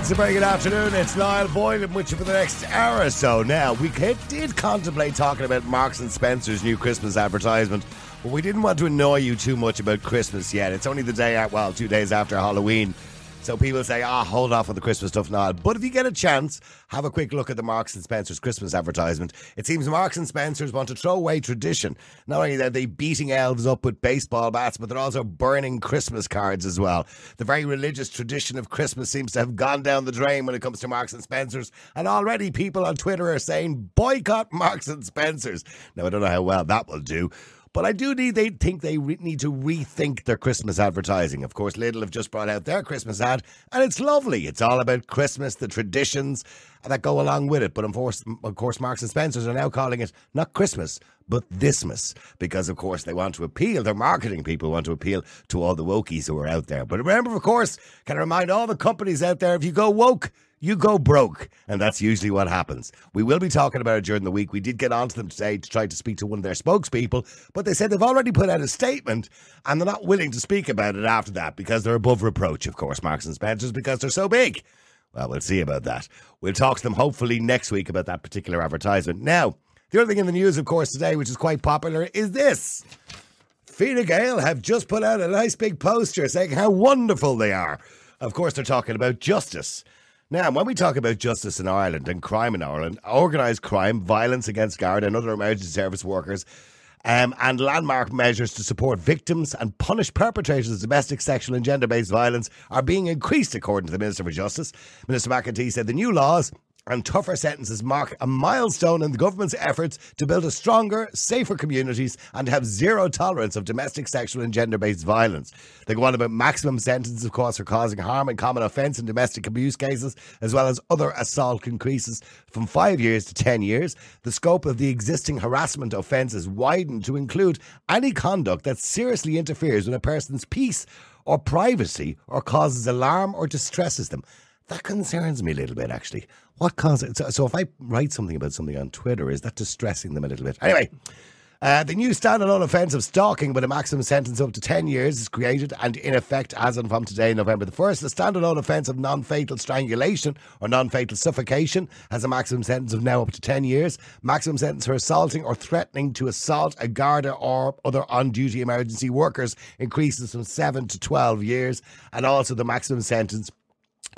It's a very good afternoon. It's Niall Boylan with you for the next hour or so. Now, we did contemplate talking about Marks and Spencer's new Christmas advertisement, but we didn't want to annoy you too much about Christmas yet. It's only the day, out, well, two days after Halloween. So people say, ah, oh, hold off on the Christmas stuff now. But if you get a chance, have a quick look at the Marks and Spencer's Christmas advertisement. It seems Marks and Spencer's want to throw away tradition. Not only are they beating elves up with baseball bats, but they're also burning Christmas cards as well. The very religious tradition of Christmas seems to have gone down the drain when it comes to Marks and Spencer's. And already people on Twitter are saying, boycott Marks and Spencer's. Now, I don't know how well that will do. But I do need they think they re- need to rethink their Christmas advertising. Of course, Lidl have just brought out their Christmas ad, and it's lovely. It's all about Christmas, the traditions that go along with it. But of course, of course, Marks and Spencers are now calling it not Christmas, but Thismas, because of course they want to appeal. Their marketing people want to appeal to all the wokies who are out there. But remember, of course, can I remind all the companies out there: if you go woke you go broke. And that's usually what happens. We will be talking about it during the week. We did get onto them today to try to speak to one of their spokespeople, but they said they've already put out a statement and they're not willing to speak about it after that because they're above reproach, of course, Marks and Spencers, because they're so big. Well, we'll see about that. We'll talk to them hopefully next week about that particular advertisement. Now, the other thing in the news, of course, today, which is quite popular, is this. Fine Gael have just put out a nice big poster saying how wonderful they are. Of course, they're talking about justice. Now, when we talk about justice in Ireland and crime in Ireland, organised crime, violence against Garda and other emergency service workers, um, and landmark measures to support victims and punish perpetrators of domestic, sexual, and gender based violence are being increased, according to the Minister for Justice. Minister McEntee said the new laws and tougher sentences mark a milestone in the government's efforts to build a stronger, safer communities and have zero tolerance of domestic, sexual, and gender based violence. They go on about maximum sentences, of course, for causing harm and common offence in domestic abuse cases, as well as other assault increases from five years to 10 years. The scope of the existing harassment offence is widened to include any conduct that seriously interferes with a person's peace or privacy or causes alarm or distresses them. That concerns me a little bit, actually. What causes so, so if I write something about something on Twitter, is that distressing them a little bit? Anyway, uh, the new standalone offence of stalking with a maximum sentence of up to 10 years is created and in effect as of from today, November the 1st. The standalone offence of non fatal strangulation or non fatal suffocation has a maximum sentence of now up to 10 years. Maximum sentence for assaulting or threatening to assault a Garda or other on duty emergency workers increases from 7 to 12 years. And also the maximum sentence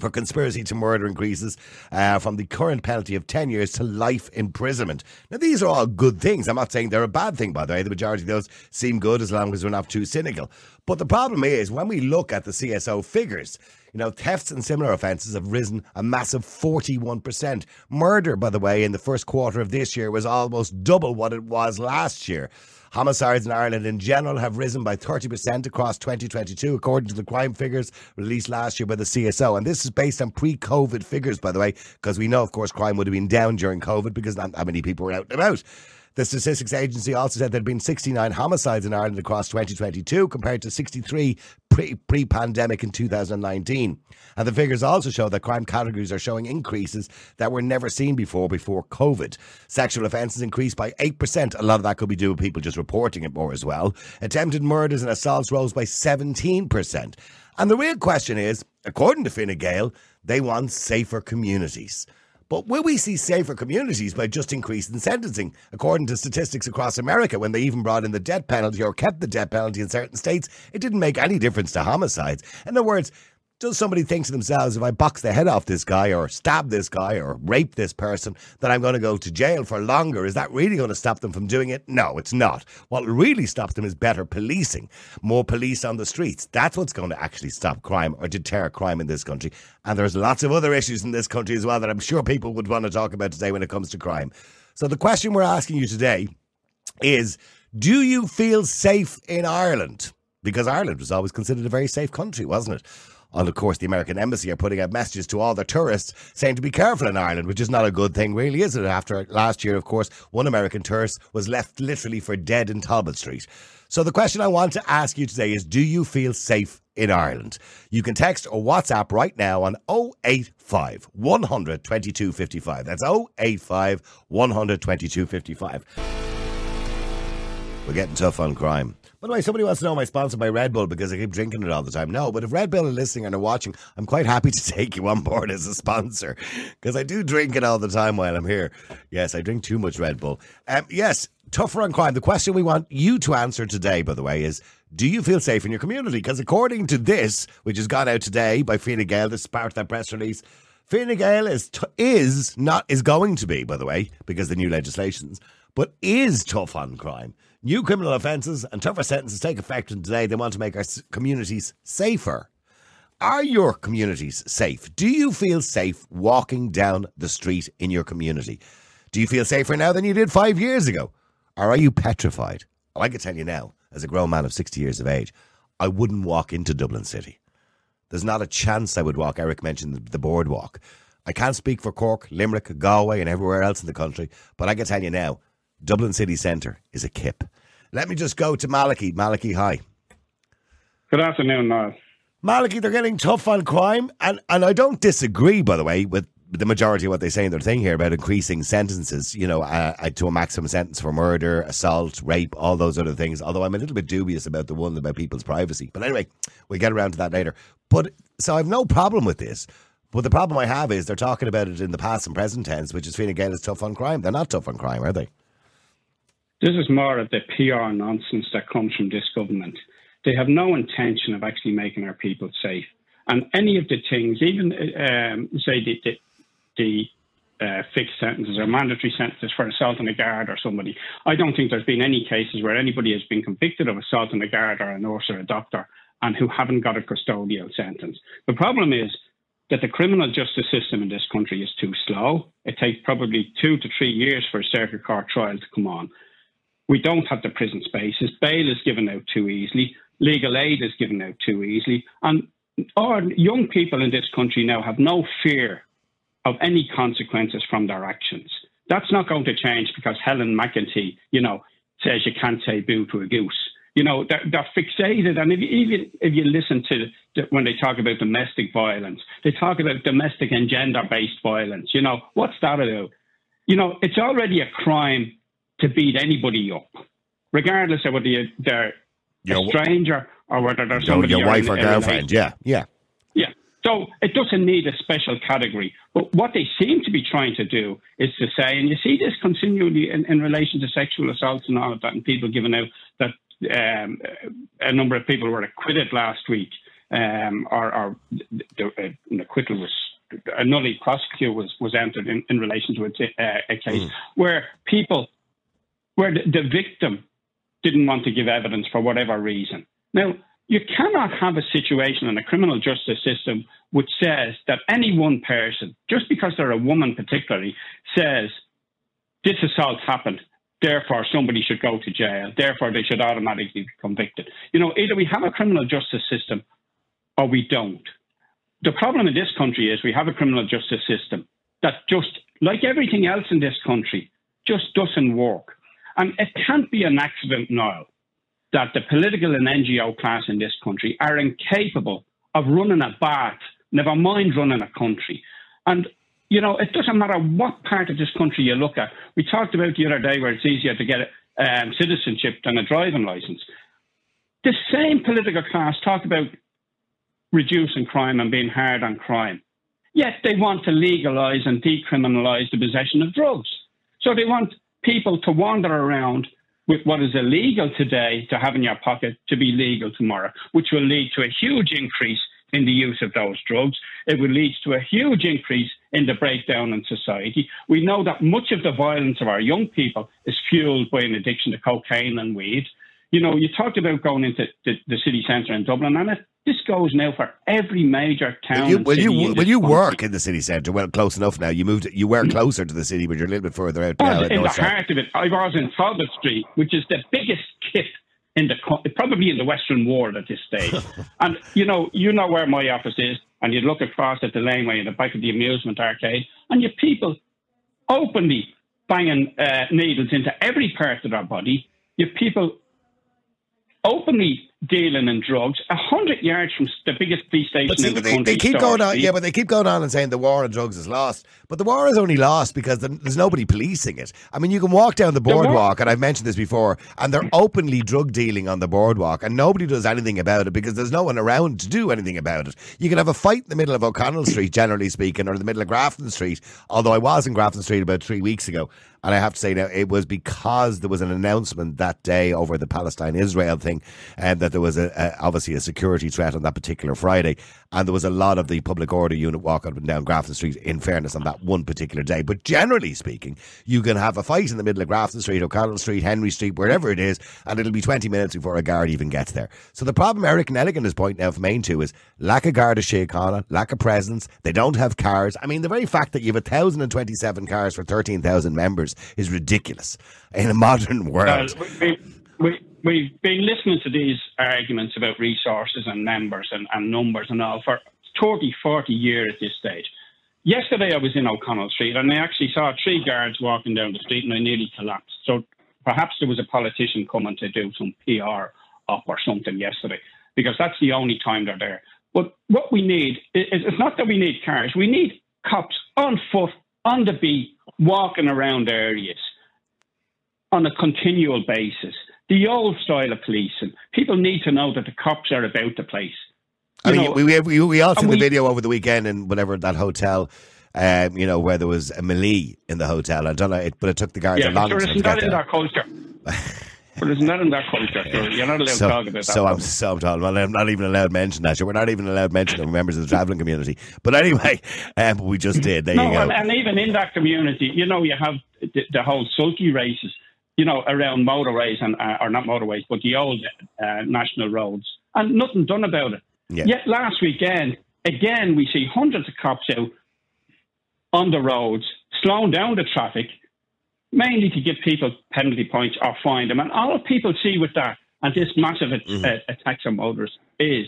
for conspiracy to murder increases uh, from the current penalty of 10 years to life imprisonment. Now, these are all good things. I'm not saying they're a bad thing, by the way. The majority of those seem good as long as we're not too cynical. But the problem is, when we look at the CSO figures, you know, thefts and similar offences have risen a massive 41%. Murder, by the way, in the first quarter of this year was almost double what it was last year. Homicides in Ireland in general have risen by 30% across 2022, according to the crime figures released last year by the CSO. And this is based on pre COVID figures, by the way, because we know, of course, crime would have been down during COVID because not that many people were out and about. The Statistics Agency also said there had been 69 homicides in Ireland across 2022 compared to 63 pre pandemic in 2019. And the figures also show that crime categories are showing increases that were never seen before before COVID. Sexual offences increased by 8%. A lot of that could be due to people just reporting it more as well. Attempted murders and assaults rose by 17%. And the real question is, according to Fine Gael, they want safer communities. But will we see safer communities by just increasing sentencing? According to statistics across America, when they even brought in the death penalty or kept the death penalty in certain states, it didn't make any difference to homicides. In other words, does somebody think to themselves, if I box the head off this guy or stab this guy or rape this person, that I'm going to go to jail for longer? Is that really going to stop them from doing it? No, it's not. What really stops them is better policing, more police on the streets. That's what's going to actually stop crime or deter crime in this country. And there's lots of other issues in this country as well that I'm sure people would want to talk about today when it comes to crime. So the question we're asking you today is do you feel safe in Ireland? Because Ireland was always considered a very safe country, wasn't it? And of course, the American embassy are putting out messages to all their tourists saying to be careful in Ireland, which is not a good thing, really, is it? After last year, of course, one American tourist was left literally for dead in Talbot Street. So the question I want to ask you today is do you feel safe in Ireland? You can text or WhatsApp right now on 085 100 2255. That's 085 100 2255. We're getting tough on crime. By the way, somebody wants to know am I sponsored by Red Bull because I keep drinking it all the time. No, but if Red Bull are listening and are watching, I'm quite happy to take you on board as a sponsor because I do drink it all the time while I'm here. Yes, I drink too much Red Bull. Um, yes, tougher on crime. The question we want you to answer today, by the way, is do you feel safe in your community? Because according to this, which has gone out today by Fine Gael, this is part of that press release, Fine Gael is, t- is not, is going to be, by the way, because the new legislations, but is tough on crime. New criminal offences and tougher sentences take effect from today. They want to make our communities safer. Are your communities safe? Do you feel safe walking down the street in your community? Do you feel safer now than you did five years ago? Or are you petrified? Well, I can tell you now, as a grown man of 60 years of age, I wouldn't walk into Dublin City. There's not a chance I would walk. Eric mentioned the, the boardwalk. I can't speak for Cork, Limerick, Galway, and everywhere else in the country, but I can tell you now, Dublin city centre is a kip. Let me just go to Malachy. Malachy, hi. Good afternoon, Niall. Malachy, they're getting tough on crime, and, and I don't disagree, by the way, with the majority of what they say in their thing here about increasing sentences, you know, uh, uh, to a maximum sentence for murder, assault, rape, all those other things. Although I'm a little bit dubious about the one about people's privacy. But anyway, we'll get around to that later. But so I've no problem with this. But the problem I have is they're talking about it in the past and present tense, which is Fine Gael is tough on crime. They're not tough on crime, are they? This is more of the PR nonsense that comes from this government. They have no intention of actually making our people safe. And any of the things, even um, say the, the, the uh, fixed sentences or mandatory sentences for assault on a guard or somebody, I don't think there's been any cases where anybody has been convicted of assault on a guard or a nurse or a doctor and who haven't got a custodial sentence. The problem is that the criminal justice system in this country is too slow. It takes probably two to three years for a circuit court trial to come on. We don't have the prison spaces. Bail is given out too easily. Legal aid is given out too easily. And our young people in this country now have no fear of any consequences from their actions. That's not going to change because Helen McEntee, you know, says you can't say boo to a goose. You know, they're, they're fixated. And if you, even if you listen to the, when they talk about domestic violence, they talk about domestic and gender based violence. You know, what's that about? You know, it's already a crime to beat anybody up, regardless of whether they're your, a stranger or whether they're somebody your wife or girlfriend. Yeah, yeah, yeah. So it doesn't need a special category. But what they seem to be trying to do is to say, and you see this continually in, in relation to sexual assaults and all of that, and people giving out that um, a number of people were acquitted last week, um, or, or the, uh, an acquittal was a nolle prosequi was, was entered in, in relation to a, uh, a case mm. where people where the, victim didn't want to give evidence for whatever reason. Now, you cannot have a situation in a criminal justice system which says that any one person, just because they're a woman particularly, says this assault happened, therefore somebody should go to jail, therefore they should automatically be convicted. You know, either we have a criminal justice system or we don't. The problem in this country is we have a criminal justice system that just, like everything else in this country, just doesn't work. And it can't be an accident now that the political and NGO class in this country are incapable of running a bath, never mind running a country. And, you know, it doesn't matter what part of this country you look at. We talked about the other day where it's easier to get um, citizenship than a driving license. The same political class talk about reducing crime and being hard on crime. Yet they want to legalise and decriminalise the possession of drugs. So they want people to wander around with what is illegal today to have in your pocket to be legal tomorrow, which will lead to a huge increase in the use of those drugs. It will lead to a huge increase in the breakdown in society. We know that much of the violence of our young people is fueled by an addiction to cocaine and weed. You know, you talked about going into the, the city centre in Dublin, and it this goes now for every major town. You, well, you well, you work in the city centre. Well, close enough now. You moved. You were closer to the city, but you're a little bit further out now. In the heart of it, I was in Talbot Street, which is the biggest kip in the probably in the Western world at this stage. and you know, you know where my office is, and you look across at the laneway in the back of the amusement arcade, and you people openly banging uh, needles into every part of their body. You people openly dealing in drugs, a hundred yards from the biggest police station see, in the they, country. they keep going on, yeah, but they keep going on and saying the war on drugs is lost. But the war is only lost because there's nobody policing it. I mean, you can walk down the boardwalk, and I've mentioned this before, and they're openly drug dealing on the boardwalk, and nobody does anything about it because there's no one around to do anything about it. You can have a fight in the middle of O'Connell Street, generally speaking, or in the middle of Grafton Street. Although I was in Grafton Street about three weeks ago, and I have to say now it was because there was an announcement that day over the Palestine Israel thing, and that there was a, a, obviously a security threat on that particular Friday, and there was a lot of the public order unit walking up and down Grafton Street. In fairness, on that one particular day, but generally speaking, you can have a fight in the middle of Grafton Street, O'Connell Street, Henry Street, wherever it is, and it'll be twenty minutes before a guard even gets there. So the problem Eric Nelligan is pointing out from Main to is lack of Garda Síochána, lack of presence. They don't have cars. I mean, the very fact that you have thousand and twenty-seven cars for thirteen thousand members is ridiculous in a modern world. we, we, we've been listening to these arguments about resources and members and, and numbers and all for 30, 40 years at this stage. Yesterday I was in O'Connell Street and I actually saw three guards walking down the street and I nearly collapsed. So perhaps there was a politician coming to do some PR up or something yesterday because that's the only time they're there. But what we need is it's not that we need cars, we need cops on foot, on the beat, walking around areas on a continual basis. The old style of policing. People need to know that the cops are about the place. I mean, know, we, we, we, we all seen and the we- video over the weekend in whatever that hotel, um, you know, where there was a melee in the hotel. I don't know, it, but it took the guards yeah, a long time to isn't that in there. their culture. but isn't that in their culture? So you're not allowed So, to talk about that. so I'm so I'm told. Well, I'm not even allowed to mention that. Sure, We're not even allowed to mention that we're members of the travelling community. But anyway, um, we just did. There no, you go. and, and even in that community, you know, you have the, the whole sulky races, you know, around motorways and uh, or not motorways, but the old uh, national roads, and nothing done about it. Yeah. Yet last weekend, again, we see hundreds of cops out on the roads, slowing down the traffic, mainly to give people penalty points or fine them. And all people see with that and this massive Mm-hmm. uh, attacks on motorists is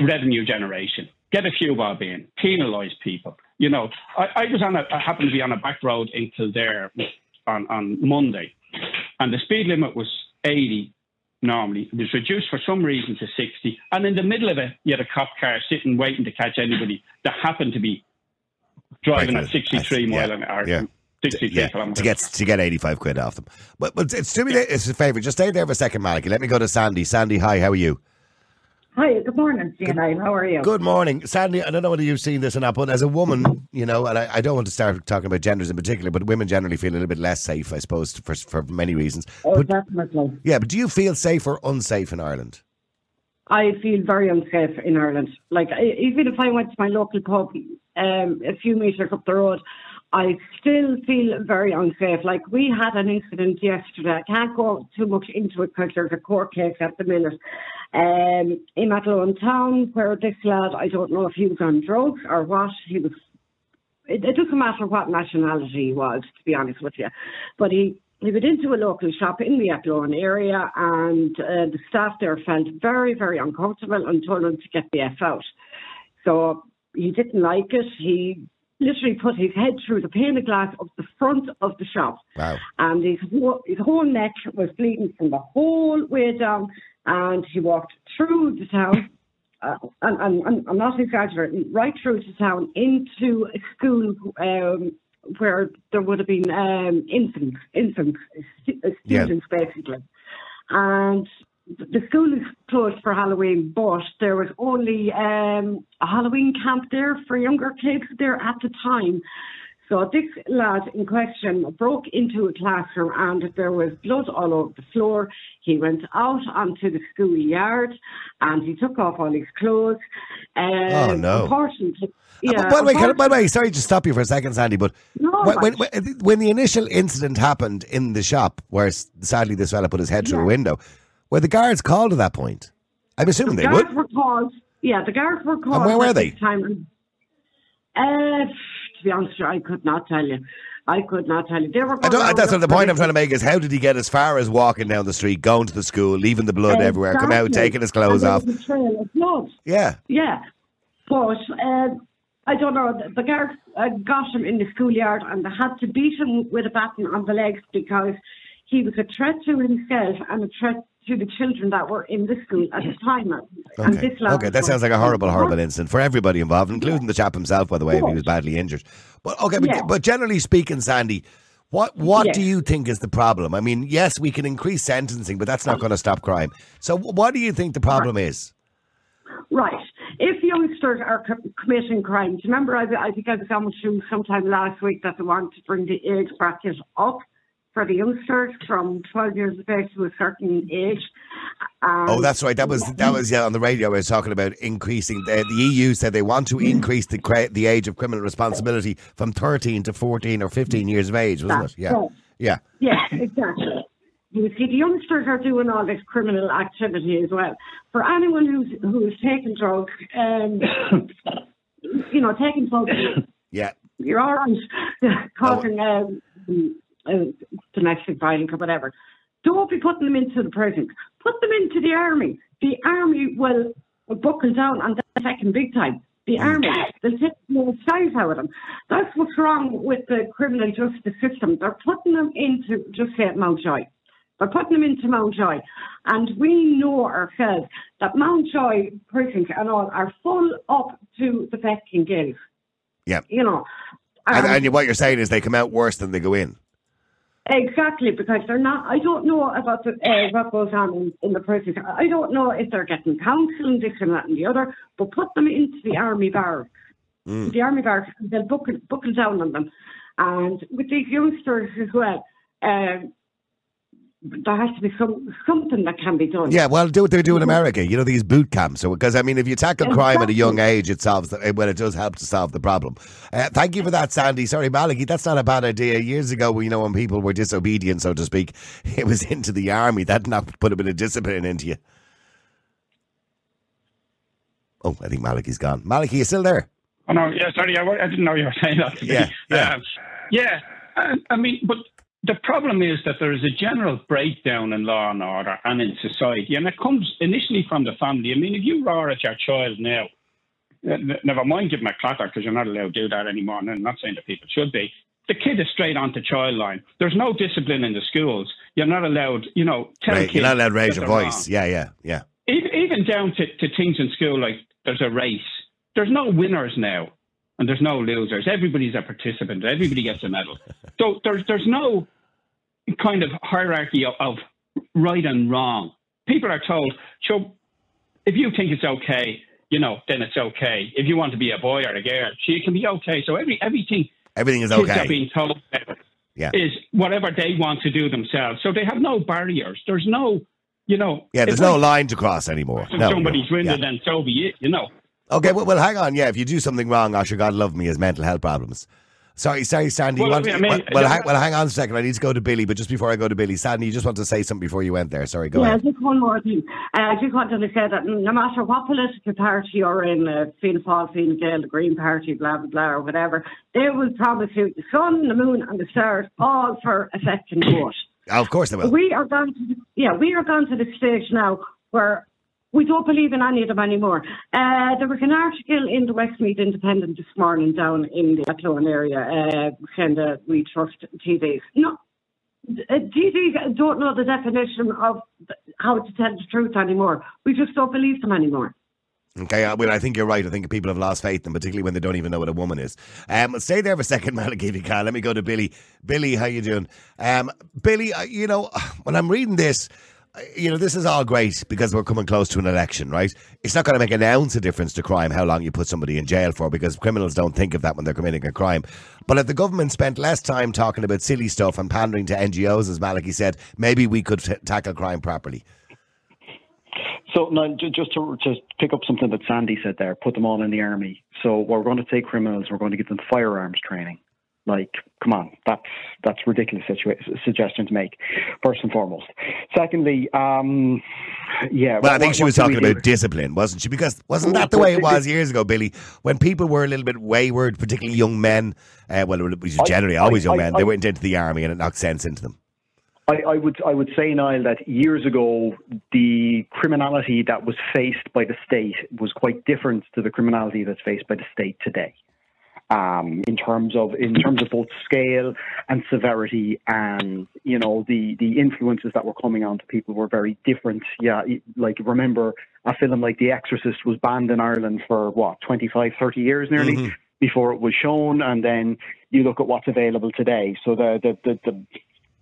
revenue generation. Get a few bob in, penalise people. You know, I, I was on a, I happened to be on a back road in Kildare on, on Monday, and the speed limit was 80 normally. It was reduced for some reason to 60. And in the middle of it, you had a cop car sitting waiting to catch anybody that happened to be driving Right, at 63 yeah, mile an hour. yeah. 63 yeah, to get to get eighty five quid off them. But but it's me it's a favour. Just stay there for a second, Malachy. Let me go to Sandy. Sandy, hi. How are you? Hi, good morning, Sienna. How are you? Good morning, Sandy. I don't know whether you've seen this or not, but as a woman, you know, and I, I don't want to start talking about genders in particular, but women generally feel a little bit less safe, I suppose, for for many reasons. Oh, But definitely. yeah, but do you feel safe or unsafe in Ireland? I feel very unsafe in Ireland. Like, I, even if I went to my local pub um, a few metres up the road, I still feel very unsafe. Like, we had an incident yesterday. I can't go too much into it because there's a court case at the minute. Um, in Athlone town, where this lad, I don't know if he was on drugs or what, he was it, it doesn't matter what nationality he was, to be honest with you. But he, he went into a local shop in the Athlone area and uh, the staff there felt very, very uncomfortable and told him to get the F out. So he didn't like it. He literally put his head through the pane of glass of the front of the shop. Wow. And his, whole- his whole neck was bleeding from the whole way down. And he walked through the town uh, and, and, and I'm not exaggerating, right through the town into a school um, where there would have been um, infants, infants, uh, Yeah. students basically. And the school is closed for Halloween, but there was only um, a Halloween camp there for younger kids there at the time. So this lad in question broke into a classroom and there was blood all over the floor. He went out onto the school yard and he took off all his clothes. Um, Oh, no. Unfortunately, Uh, yeah, by the way, I- by the way, sorry to stop you for a second, Sandy, but No, when, when, when, the initial incident happened in the shop, where sadly this fella put his head through a window, were the guards called at that point? I'm assuming the they guards would. were called. Yeah, the guards were called. where were they? Time. Uh, to be honest, I could not tell you. I could not tell you. They were. I don't, that's what the point I'm trying to make is how did he get as far as walking down the street, going to the school, leaving the blood everywhere, come out, taking his clothes off? trail of blood. Yeah. Yeah, but um, I don't know. The, guards uh, got him in the schoolyard and they had to beat him with a baton on the legs because he was a threat to himself and a threat to the children that were in the school at the time. And Okay. okay, that sounds like a horrible, horrible incident for everybody involved, including the chap himself, by the way, if he was badly injured. But okay, but, Yeah. but generally speaking, Sandy, what what do you think is the problem? I mean, yes, we can increase sentencing, but that's not going to stop crime. So, what do you think the problem is? Right. If youngsters are co- committing crimes, remember, I, I think I was on through sometime last week that they want to bring the age bracket up for the youngsters from 12 years of age to a certain age. Um, Oh, that's right. That was that was yeah, on the radio. I was talking about increasing. The, the EU said they want to increase the the age of criminal responsibility from thirteen to fourteen or fifteen years of age, wasn't That's it? Yeah, right. yeah. Yes, exactly. You see, the youngsters are doing all this criminal activity as well. For anyone who's who's taking drugs, um, you know, taking drugs, Yeah, you're all right, causing um, uh, domestic violence or whatever. Don't be putting them into the prison. Put them into the army. The army will buckle down and they'll take them big time. The army, they'll take the size out of them. That's what's wrong with the criminal justice system. They're putting them into, just say Mountjoy. They're putting them into Mountjoy. And we know ourselves that Mountjoy prisons and all are full up to the fecking gills. yeah. You know. And, Um, and what you're saying is they come out worse than they go in. Exactly, because they're not. I don't know about the, uh, what goes on in, in the prisons. I don't know if they're getting counselling, this and that and the other. But put them into the army barracks. Mm. The army barracks, they'll buckle, buckle down on them. And with these youngsters as well, um, there has to be some something that can be done. Yeah, well, do what they do in America. You know these boot camps. So, because I mean, if you tackle crime at a young age, it solves. The, well, it does help to solve the problem. Uh, thank you for that, Sandy. Sorry, Malachy, that's not a bad idea. Years ago, you know, when people were disobedient, so to speak, it was into the army. that not put a bit of discipline into you. Oh, I think Malachy's gone. Malachy, you still there? Oh no, yeah, sorry, I, I didn't know you were saying that. To me. Yeah, yeah. Um, yeah. I, I mean, but the problem is that there is a general breakdown in law and order and in society, and it comes initially from the family. I mean, if you roar at your child now, uh, never mind giving a clatter because you're not allowed to do that anymore. And I'm not saying that people should be. The kid is straight onto child line. There's no discipline in the schools. You're not allowed, you know, tell Right, kids you're not allowed to raise your voice. wrong Yeah, yeah, yeah. even, even down to, to things in school like there's a race. There's no winners now, and there's no losers. Everybody's a participant. Everybody gets a medal. So there's there's no kind of hierarchy of, of right and wrong. People are told, so if you think it's okay, you know, then it's okay. If you want to be a boy or a girl, it can be okay. So every everything Everything is kids are okay. being told Yeah. is whatever they want to do themselves. So they have no barriers. There's no, you know, Yeah, there's I no line to cross anymore. if No, somebody's no, yeah. then so be it, you know. Okay, well, well, hang on. Yeah, if you do something wrong, Osher, God love me, has mental health problems. Sorry, sorry, Sandy. Well, want, I mean, well, well, hang, well, hang on a second. I need to go to Billy, but just before I go to Billy, Sandy, you just want to say something before you went there. Sorry, go yeah, ahead. just one more thing. Uh, I just wanted to say that no matter what political party you're in, uh, Fianna Fáil, Fine Gael, the Green Party, blah, blah, blah, or whatever, they will promise you the sun, the moon, and the stars, all for a second vote. Oh, of course they will. We are going to, yeah, we are gone to the stage now where we don't believe in any of them anymore. Uh, there was an article in the Westmeath Independent this morning down in the Athlone area uh, saying that we trust TDs. No, uh, TDs don't know the definition of how to tell the truth anymore. We just don't believe them anymore. Okay, well, I think you're right. I think people have lost faith in particularly when they don't even know what a woman is. Um, stay there for a second, you can. Let me go to Billy. Billy, how you doing? Um, Billy, you know, when I'm reading this, you know, this is all great because we're coming close to an election, right? It's not going to make an ounce of difference to crime how long you put somebody in jail for because criminals don't think of that when they're committing a crime. But if the government spent less time talking about silly stuff and pandering to NGOs, as Malachy said, maybe we could t- tackle crime properly. So, no, ju- just to just pick up something that Sandy said there, put them all in the army. So, we're going to take criminals, we're going to give them firearms training. Like, come on, that's that's ridiculous situa- suggestion to make. First and foremost. Secondly, um, yeah. Well, I what- think she was talking about discipline, wasn't she? Because wasn't that the way it was years ago, Billy? When people were a little bit wayward, particularly young men, uh, well, it was I- generally always I- young I- men, they went into the army and it knocked sense into them. I, I would I would say, Niall, that years ago the criminality that was faced by the state was quite different to the criminality that's faced by the state today. Um, in terms of in terms of both scale and severity, and you know the the influences that were coming onto people were very different. Yeah, like remember a film like The Exorcist was banned in Ireland for what 25, 30 years nearly. Mm-hmm. Before it was shown, and then you look at what's available today. So the the the, the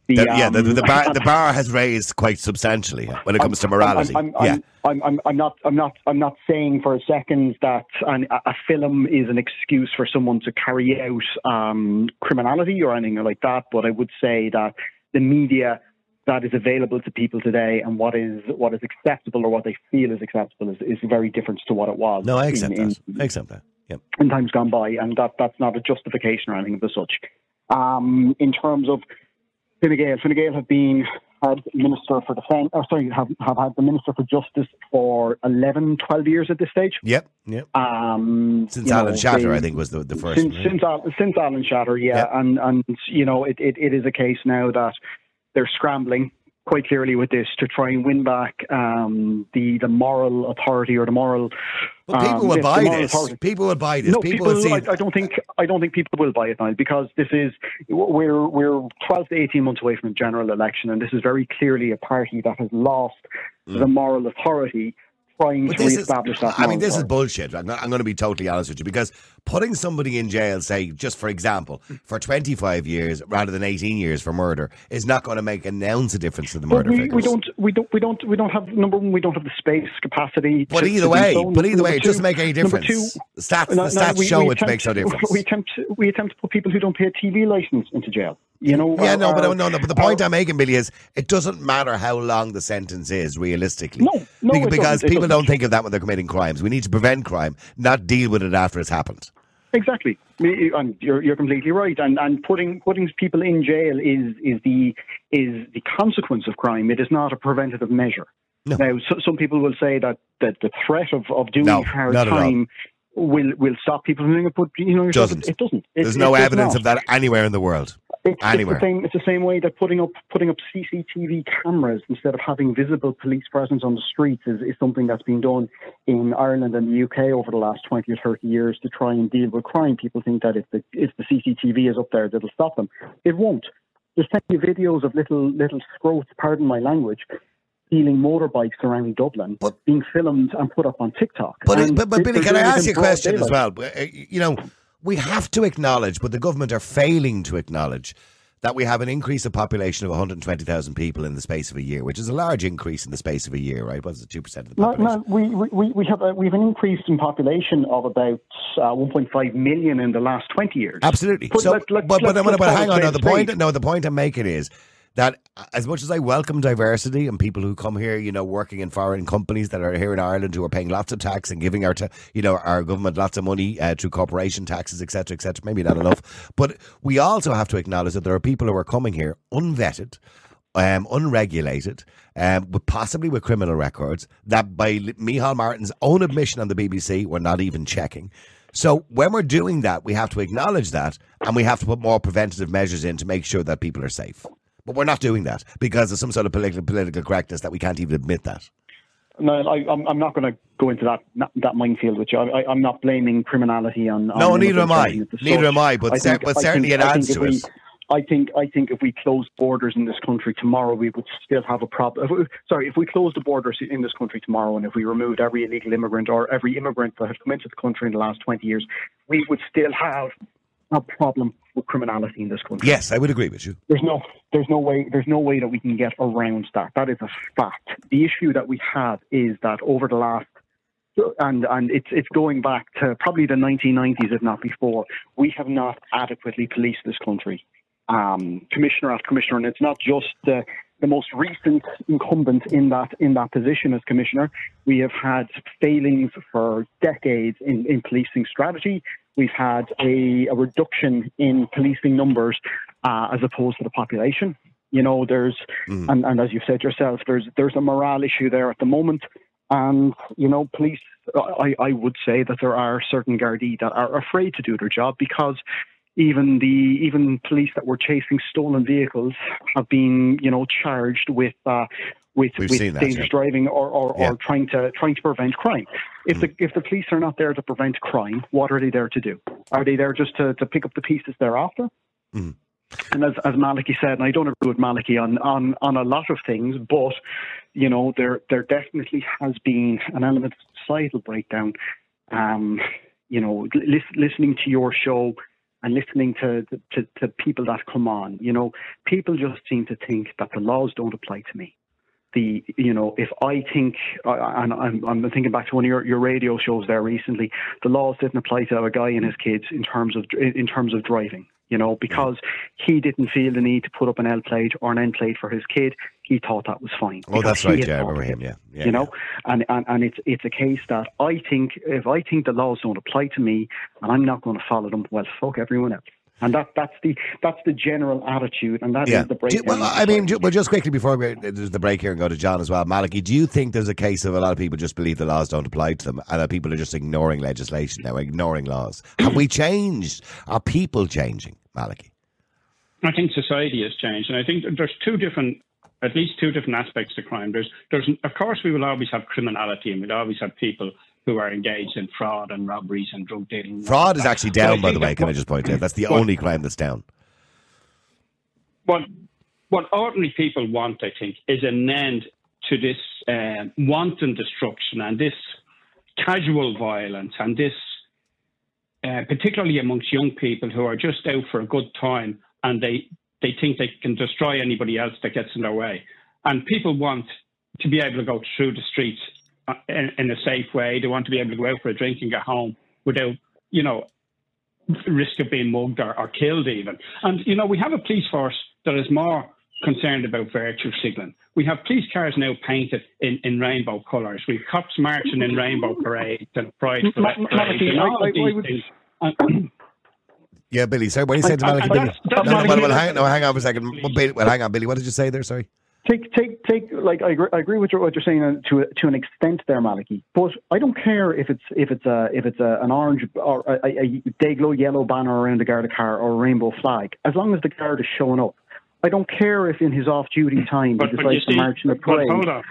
the, the, yeah, the, the, um, bar, the bar has raised quite substantially when it comes I'm, to morality. I'm, I'm, yeah. I'm, I'm, I'm, not, I'm not, I'm not saying for a second that an, a film is an excuse for someone to carry out um, criminality or anything like that. But I would say that the media that is available to people today and what is what is acceptable or what they feel is acceptable is, is very different to what it was. No, I accept in, that. In, I accept that. Yep. In times gone by, and that that's not a justification or anything of the such. Um, in terms of Fine Gael. Fine Gael have been had Minister for Defence, or sorry, have, have had the Minister for Justice for 11, 12 years at this stage. Yep, yep. Um, since Alan know, Shatter, they, I think, was the, the first. Since, since, since Alan Shatter, yeah. Yep. And, and, you know, it, it, it is a case now that they're scrambling quite clearly with this to try and win back um, the the moral authority or the moral. But people um, will buy this. People will buy this. No, people, people I, I, don't think I don't think people will buy it now because this is we're we're twelve to eighteen months away from a general election, and this is very clearly a party that has lost mm. the moral authority trying but to reestablish is, that. I mean, this is bullshit. I'm, I'm, going to be totally honest with you because putting somebody in jail, say, just for example, for 25 years rather than 18 years for murder is not going to make an ounce of difference to the murder we, figures. We don't, we don't, we don't, we don't have number one. We don't have the space capacity. But to, either to way, so. but either way, it doesn't make any difference. Two, stats, no, the stats no, we, show we it attempt, makes no difference. We attempt, we attempt to put people who don't pay a TV license into jail. You know, yeah, no, but uh, no, no. But the point I'm making, Billy, is it doesn't matter how long the sentence is realistically. No, no, because, because people don't think of that when they're committing crimes. We need to prevent crime, not deal with it after it's happened. Exactly, and you're you're completely right. And and putting putting people in jail is is the is the consequence of crime. It is not a preventative measure. No. Now, so, some people will say that, that the threat of, of doing no, hard time will will stop people from doing it, but you know, doesn't. it doesn't. It, There's no evidence of that anywhere in the world. It's, Anywhere. It's the same. It's the same way that putting up putting up CCTV cameras instead of having visible police presence on the streets is, is something that's been done in Ireland and the UK over the last twenty or thirty years to try and deal with crime. People think that if the if the CCTV is up there, that'll stop them. It won't. There's plenty of videos of little little scroats, pardon my language, stealing motorbikes around Dublin, but, being filmed and put up on TikTok. But, but, but Billy, can I ask you a question as well? Uh, you know we have to acknowledge, but the government are failing to acknowledge that we have an increase of population of 120,000 people in the space of a year, which is a large increase in the space of a year, right? What's it, 2% of the population? No, no we, we, we, have a, we have an increase in population of about uh, 1.5 million in the last 20 years. Absolutely. But, so, let, let, but, let, but, but, hang on, no, the point, no, the point I'm making is that as much as I welcome diversity and people who come here, you know, working in foreign companies that are here in Ireland who are paying lots of tax and giving our, you know, our government lots of money uh, through corporation taxes, etc., etc. Maybe not enough, but we also have to acknowledge that there are people who are coming here unvetted. Um, unregulated, um, possibly with criminal records that by Micheál Martin's own admission on the BBC, we're not even checking. So when we're doing that, we have to acknowledge that, and we have to put more preventative measures in to make sure that people are safe. But we're not doing that because of some sort of political political correctness that we can't even admit that. No, I, am I'm not going to go into that that minefield with you. I, am not blaming criminality on. on no, neither am I. Neither am I. But, I think, but certainly think, it adds to we, it. I think I think if we closed borders in this country tomorrow, we would still have a problem. Sorry, if we closed the borders in this country tomorrow, and if we removed every illegal immigrant or every immigrant that has come into the country in the last twenty years, we would still have a problem with criminality in this country. Yes, I would agree with you. There's no, there's no way, there's no way that we can get around that. That is a fact. The issue that we have is that over the last and and it's it's going back to probably the 1990s, if not before. We have not adequately policed this country, um, commissioner after commissioner, and it's not just the the most recent incumbent in that in that position as commissioner. We have had failings for decades in, in policing strategy. We've had a, a reduction in policing numbers uh, as opposed to the population. You know, there's mm. and, and as you've said yourself, there's there's a morale issue there at the moment. And you know, police. I, I would say that there are certain Gardaí that are afraid to do their job because even the even police that were chasing stolen vehicles have been you know charged with uh, with, We've with that, dangerous yeah. driving or, or, Yeah. or trying to trying to prevent crime. If the if the police are not there to prevent crime, what are they there to do? Are they there just to, to pick up the pieces thereafter? Mm. And as, as Malachy said, and I don't agree with Malachy on, on, on a lot of things, but you know there there definitely has been an element of societal breakdown. Um, you know, lis- listening to your show and listening to, to to people that come on, you know, people just seem to think that the laws don't apply to me. The you know, if I think, and I'm, I'm thinking back to one of your, your radio shows there recently, the laws didn't apply to a guy and his kids in terms of in terms of driving. You know, because he didn't feel the need to put up an L plate or an N plate for his kid, he thought that was fine. Oh, that's right. Yeah, I remember him. Yeah, yeah you know and, and and it's it's a case that i think if i think the laws don't apply to me and i'm not going to follow them well fuck everyone else and that that's the that's the general attitude and that is Yeah. the break. breakdown well, I mean, society. well, just quickly before we, there's the break here and go to John as well. Malachy, do you think there's a case of a lot of people just believe the laws don't apply to them and that people are just ignoring legislation now, ignoring laws? Have we changed? Are people changing, Malachy? I think society has changed, and I think there's two different, at least two different aspects to crime. There's, there's, of course, we will always have criminality, and we'll always have people who are engaged in fraud and robberies and drug dealing. Fraud is actually down, by the way. Can I just point out that's the what- only crime that's down. what what ordinary people want, I think, is an end to this um, wanton destruction and this casual violence and this, uh, particularly amongst young people who are just out for a good time and they they think they can destroy anybody else that gets in their way. And people want to be able to go through the streets uh, Uh, in, in a safe way. They want to be able to go out for a drink and get home without, you know, risk of being mugged or, or killed even. And, you know, we have a police force that is more concerned about virtue signalling. We have police cars now painted in, in rainbow colours. We've cops marching in rainbow parades and pride Ma- flag parades and all I- of I- I these would- things. And, Yeah, Billy. Sorry, what did you say to And- Malachy? Billy? that's- that's no, no, well, well, hang, no, hang on for a second. Well, Billy, well, hang on, Billy. What did you say there? Sorry. Take take take like I agree, I agree with what you're saying uh, to to an extent there, Malachy. But I don't care if it's if it's a if it's a, an orange or a, a, day glow yellow banner around the Garda car or a rainbow flag, as long as the guard is showing up. I don't care if in his off duty time but, he decides to march in a parade. hold on.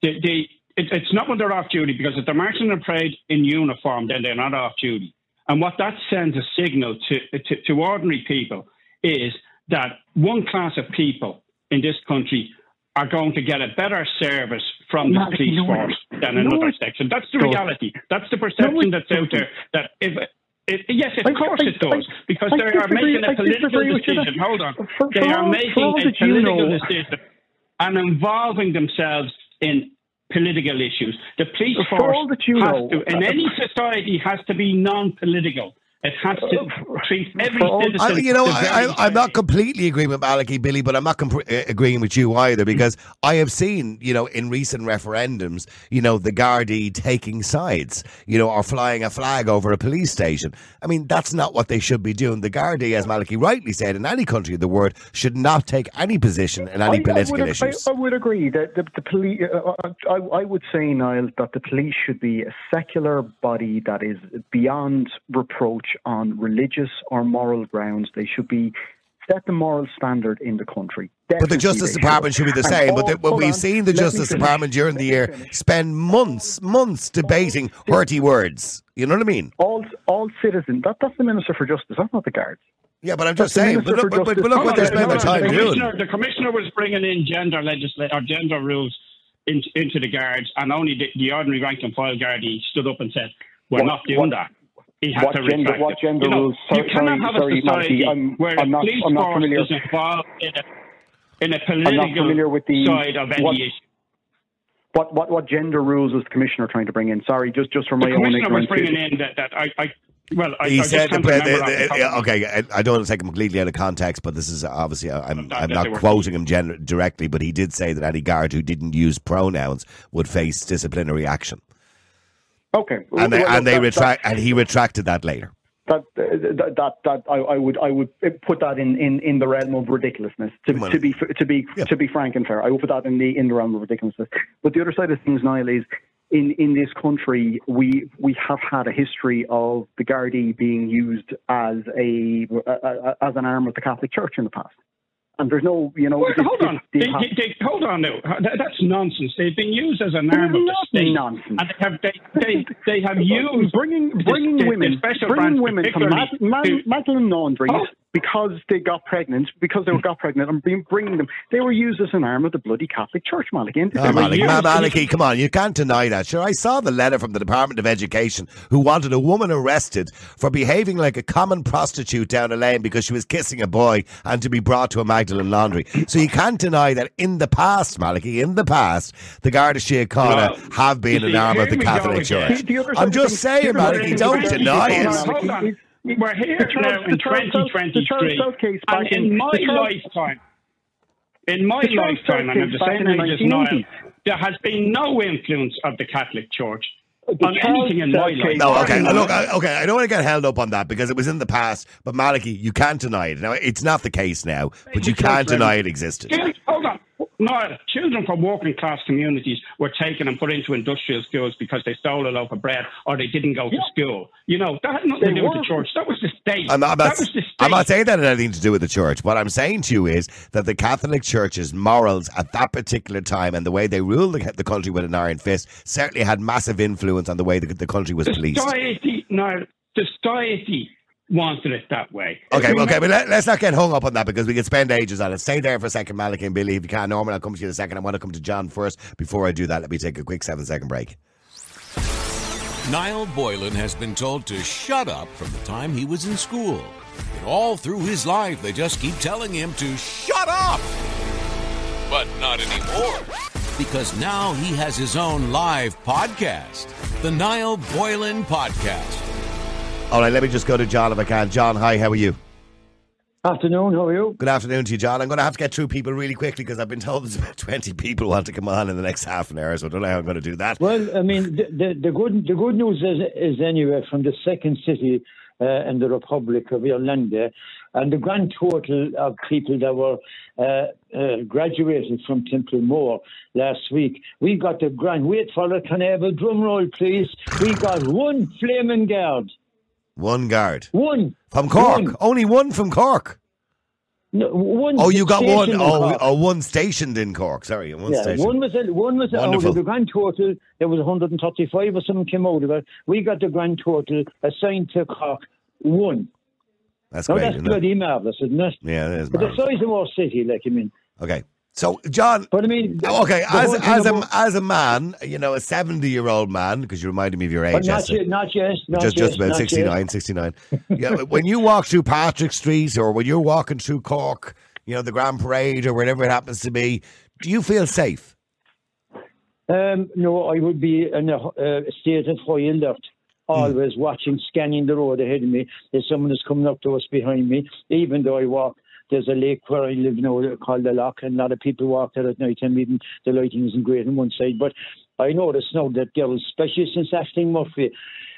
It, it's not when they're off duty because if they're marching in a parade in uniform, then they're not off duty. And what that sends a signal to, to, to ordinary people is that one class of people in this country are going to get a better service from the police force than another it- section. That's the reality. That's the perception No, that's out there. That if it, yes, of I- course I- it does, I- because they are making a political disagree with you decision. Hold on, For- they for are all- making a that you political know- decision and involving themselves in political issues. The police For force all that you has know, to, in uh, any society, has to be non-political. It has to Uh, treat every for citizen. I, you know, I, I, I'm not completely agreeing with Malachy, Billy, but I'm not comp- uh, agreeing with you either because I have seen, you know, in recent referendums, you know, the Gardaí taking sides, you know, or flying a flag over a police station. I mean, that's not what they should be doing. The Gardaí, as Malachy rightly said, in any country of the world, should not take any position in any I- political I would, issues. I, I would agree that the, the police. Uh, I, I would say, Niall, that the police should be a secular body that is beyond reproach on religious or moral grounds. They should be set the moral standard in the country. But the Justice Department should be the And same. But all- the, oh, what we've on, seen the Justice. Department during the year finish. spend months, months debating hurty words. You know what I mean? All all citizens. That, that's the Minister for Justice. That's not the guards. Yeah, but I'm just That's saying. But look, but, but look what they hold spend their time the doing. The commissioner was bringing in gender legisla- or gender rules in, into the guards, and only the, the ordinary rank and file guard he stood up and said, "We're What- not doing what- that." He had what to gender- retract what it. gender you know, rules? You Sorry- cannot sorry- have sorry, a society Matthew, I'm- where I'm not- police I'm not force familiar- is involved in a, in a not political familiar with the- side of any what- issue. What what what gender rules was the commissioner trying to bring in? Sorry, just just for my The own commissioner was ignorance. bringing in that, that I, I well, I, He I said, just can't the, the- the the- top yeah, of my okay, I, I don't want to take him completely out of context, but this is obviously, uh, I'm, I'm not quoting him gen- directly, but he did say that any guard who didn't use pronouns would face disciplinary action. Okay, And they, Well, and they that- retract, and he retracted that later. that that that, that I, I would I would put that in, in, in the realm of ridiculousness. To, Well, to be to be yeah. to be frank and fair, I would put that in the in the realm of ridiculousness. But the other side of things, Niall, is in, in this country we we have had a history of the Gardaí being used as a, a, a as an arm of the Catholic Church in the past. And there's no, you know. Well, this- hold on. this They, they, they, hold on now. That, that's nonsense. They've been used as an arm of the state. nonsense. And they have, they, they, they have used bringing bringing the women special bringing women to particularly Mad- to- Mad- Magdalene Oh. Because they got pregnant because they were got pregnant and being bringing them. They were used as an arm of the bloody Catholic Church, Malik. And Oh, Malik, come on, you can't deny that. Sure, I saw the letter from the Department of Education who wanted a woman arrested for behaving like a common prostitute down a lane because she was kissing a boy and to be brought to a Magdalene laundry. So you can't deny that in the past, Malachy, in the past, the Garda Síochána Well, have been an arm of the Catholic. Church. I'm just saying, the- the other Malachy, side don't deny it. Hold on, hold on. We're here The Charles- now in the Charles South- the 2023. Case and in- in my the Charles- lifetime, in my lifetime, and I'm case the same age as Niall, there has been no influence of the Catholic Church on anything in my life. case- No, okay, Or- look, I, okay, I don't want to get held up on that because it was in the past, but Malachy, you can't deny it. Now, it's not the case now, but you can't deny it existed. Children- Hold on. No, children from working class communities were taken and put into industrial schools because they stole a loaf of bread or they didn't go to school. You know, that had nothing They to do with the church. That was the state. I'm not, I'm, that not, was the state. I'm not saying that had anything to do with the church. What I'm saying to you is that the Catholic Church's morals at that particular time and the way they ruled the, the country with an iron fist certainly had massive influence on the way the, the country was the policed. society, no, society wanted it that way. Okay, okay, but let, us not get hung up on that because we could spend ages on it. Stay there for a second, Malachy and Billy, if you can't, Norman, I'll come to you in a second. I want to come to John first. Before I do that, let me take a quick seven second break. Niall Boylan has been told to shut up from the time he was in school. And all through his life, they just keep telling him to shut up. But not anymore. Because now he has his own live podcast, the Niall Boylan Podcast. All right, let me just go to John if I can. John, hi, how are you? Afternoon, how are you? Good afternoon to you, John. I'm going to have to get through people really quickly because I've been told there's about 20 people want to come on in the next half an hour, so I don't know how I'm going to do that. Well, I mean, the, the, the good the good news is, is anyway from the second city uh, in the Republic of Ireland, uh, and the grand total of people that were uh, uh, graduated from Templemore last week, we got the grand. Wait for it, can I have a drum roll, please? We got one flaming guard, One guard. one From Cork. One. Only one from Cork. No, one Oh, you got one. stationed Oh, oh, one stationed in Cork. Sorry, one Yeah, station. one was a, one was a, out the grand total. There was 135 or something came out of it. We got the grand total assigned to Cork. One. That's Now great, that's isn't it? bloody marvelous, isn't it? Yeah, it is. But the size of our city, like I mean. Okay. So, John, But I mean, okay, as, as, a, as a man, you know, a 70 year old man, because you reminded me of your age. but not yet, not yet, not just yet, just about not 69, yet. 69. yeah, when you walk through Patrick Street or when you're walking through Cork, you know, the Grand Parade or whatever it happens to be, do you feel safe? Um, no, I would be in a uh, state of high alert, always watching, scanning the road ahead of me. If someone is coming up to us behind me, even though I walk, there's a lake where I live now called the Lough, and a lot of people walk there at night time, even the lighting isn't great on one side. But I notice now that girls, especially since Ashling Murphy,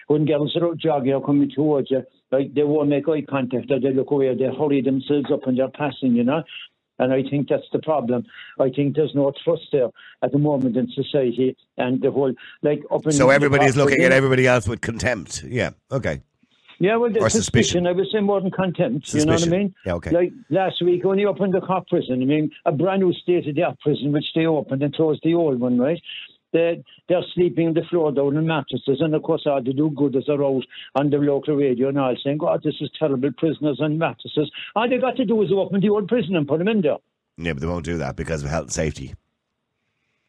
when girls are out jogging or coming towards you, like they won't make eye contact or they look away, they hurry themselves up and they're passing, you know. And I think that's the problem. I think there's no trust there at the moment in society and the whole like up in So everybody is looking at everybody else with contempt. Yeah, okay. Yeah, well, there's suspicion. suspicion. I would say more than contempt. You know what I mean? Yeah, okay. Like last week, only opened the Cork prison. I mean, a brand new state of the art prison, which they opened and closed the old one, right? They're, they're sleeping on the floor down in mattresses, and of course, all the do-gooders are out on the local radio and all saying, God, this is terrible, prisoners on mattresses. All they got to do is open the old prison and put them in there. Yeah, but they won't do that because of health and safety.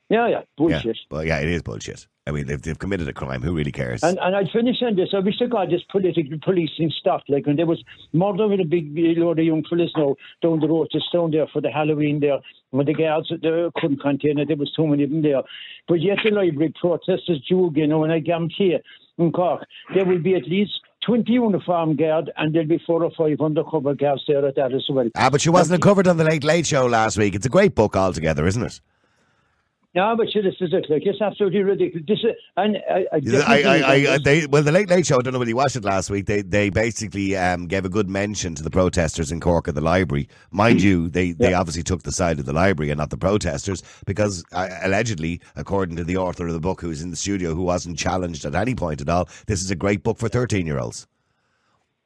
Yeah, yeah, Yeah. bullshit. But yeah, it is bullshit. I mean, they've, they've committed a crime. Who really cares? And, and I'd finish on this. I wish to God this political policing stopped. Like when there was murder with a big load of young fellas now down the road just down there for the Halloween there. When the girls there couldn't contain it, there was too many of them there. But yet the library protesters you know, and I guarantee you, in Cork, there will be at least 20 uniform guard and there'll be four or five undercover guards there at that as well. ah, but she wasn't covered on the Late Late Show last week. It's a great book altogether, isn't it? No, but sure, this is it. Like, it's absolutely ridiculous. This is, and I, I, I, I, they, well, the Late Late Show. I don't know whether you watched it last week. They, they basically um, gave a good mention to the protesters in Cork at the library. Mind you, they, they Yeah. obviously took the side of the library and not the protesters because uh, allegedly, according to the author of the book, who's in the studio, who wasn't challenged at any point at all, this is a great book for thirteen-year-olds.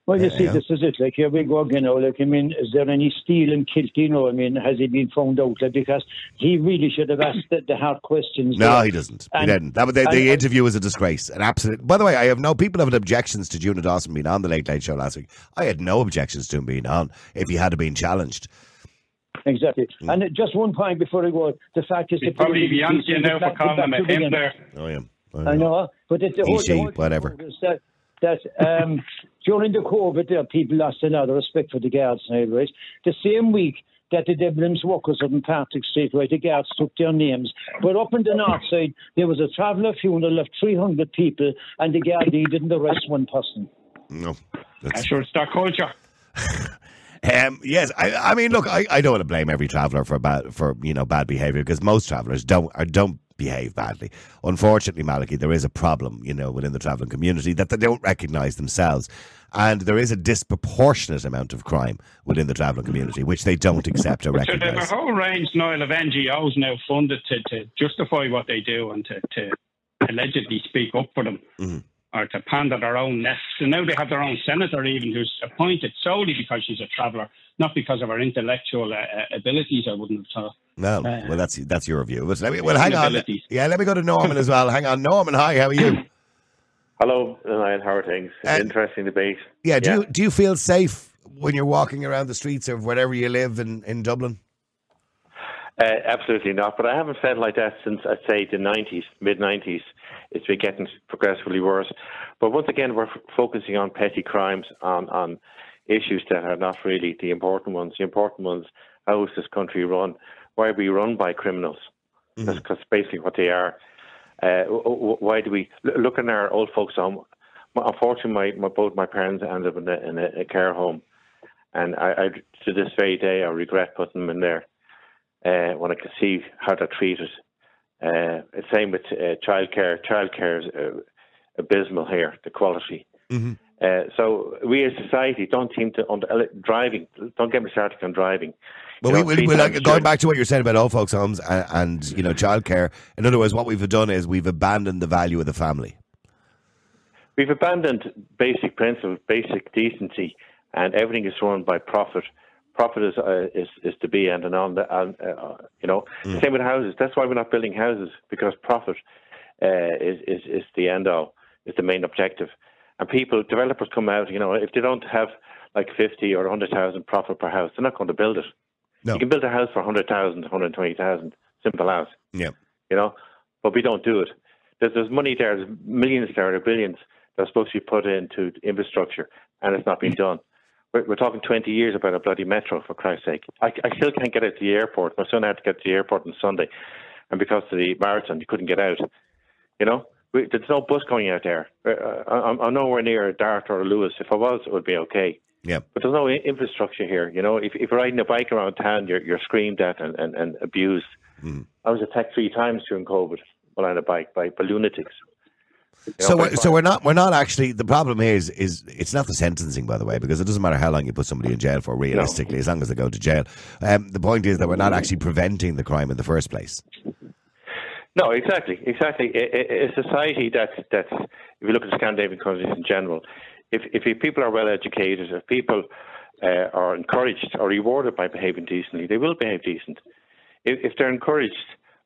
Well, you Yeah, see, yeah. this is it. Like, here we go again. Now, like, I mean, is there any steel in Kielty? You know, I mean, has he been found out? Like, because he really should have asked the, the hard questions. No, there. he doesn't. he didn't. That, the, and- the interview was a disgrace. An absolute. By the way, I have no people have objections to Juno Dawson being on the Late Late Show last week. I had no objections to him being on if he had been challenged. Exactly. Hmm. And just one point before I go. The fact is, He's the probably political beyond piece you now for fact calling that him a back to begin. Hitler. Oh yeah. I know, but it's the whole, the whole whatever. is that that um, during the COVID, there people lost a lot of respect for the guards now, right? The same week that the Dublin's workers up in Patrick Street, right, the guards took their names. But up in the north side, there was a traveller funeral of 300 people, and the Gardaí didn't arrest one person. No. I'm That's, sure it's that culture. um, yes, I, I mean, look, I, I don't want to blame every traveller for bad for you know bad behaviour because most travellers don't or don't behave badly. Unfortunately, Malachy, there is a problem, you know, within the travelling community that they don't recognise themselves, and there is a disproportionate amount of crime within the travelling community which they don't accept or recognise. So there's a whole range, Niall, of NGOs now funded to, to justify what they do and to, to allegedly speak up for them Mhm. Or to pander their own nests. And now they have their own senator, even who's appointed solely because she's a traveller, not because of her intellectual uh, uh, abilities. I wouldn't have thought. Well, Uh, well, that's that's your view. But let me, well, hang on. Yeah, let me go to Norman as well. Hang on, Norman. Hi, how are you? Hello, Niall. How are things? Uh, Interesting debate. Yeah, do Yeah. you do you feel safe when you're walking around the streets of wherever you live in, in Dublin? Uh, absolutely not. But I haven't felt like that since I'd say the nineties, mid nineties. It's been getting progressively worse. But once again, we're f- focusing on petty crimes, on on issues that are not really the important ones. The important ones: how is this country run? Why are we run by criminals? That's 'cause basically what they are. Uh, why do we look in our old folks' home? Unfortunately, my, my both my parents ended up in a, in a, a care home, and I, I to this very day I regret putting them in there uh, when I can see how they're treated. Uh, same with uh, childcare. Childcare is uh, abysmal here. The quality. Mhm. Uh, so we as society don't seem to on driving. Don't get me started on driving. Well, You we, know, we, three we like, going back to what you're saying about old folks' homes and, and you know childcare. In other words, what we've done is we've abandoned the value of the family. We've abandoned basic principles, basic decency, and everything is run by profit. Profit is uh, is, is to be, and and on the, and, uh, you know, same with houses. That's why we're not building houses because profit uh, is is is the end all, is the main objective. And people, developers come out, you know, if they don't have like fifty or hundred thousand profit per house, they're not going to build it. No. You can build a house for 100,000, 120,000, simple as Yeah. you know, but we don't do it. There's, there's money there, there's millions there, there are billions that's supposed to be put into infrastructure, and it's not being done. We're, we're talking 20 years about a bloody metro, for Christ's sake. I, I still can't get out to the airport. My son had to get to the airport on Sunday, and because of the marathon, he couldn't get out. You know, we, there's no bus going out there. Uh, I'm, I'm nowhere near a Dart or a Luas. If I was, it would be okay. Yeah. But there's no infrastructure here. You know, if, if you're riding a bike around town, you're, you're screamed at and, and, and abused. Mm-hmm. I was attacked three times during COVID while on a bike by, by lunatics. You So, we're, so we're not we're not actually the problem here is is it's not the sentencing by the way because it doesn't matter how long you put somebody in jail for realistically as long as they go to jail. Um, the point is that we're not actually preventing the crime in the first place. No, exactly, exactly. A, a, a society that's that's if you look at Scandinavian countries in general, if if people are well educated, if people uh, are encouraged or rewarded by behaving decently, they will behave decent. If, if they're encouraged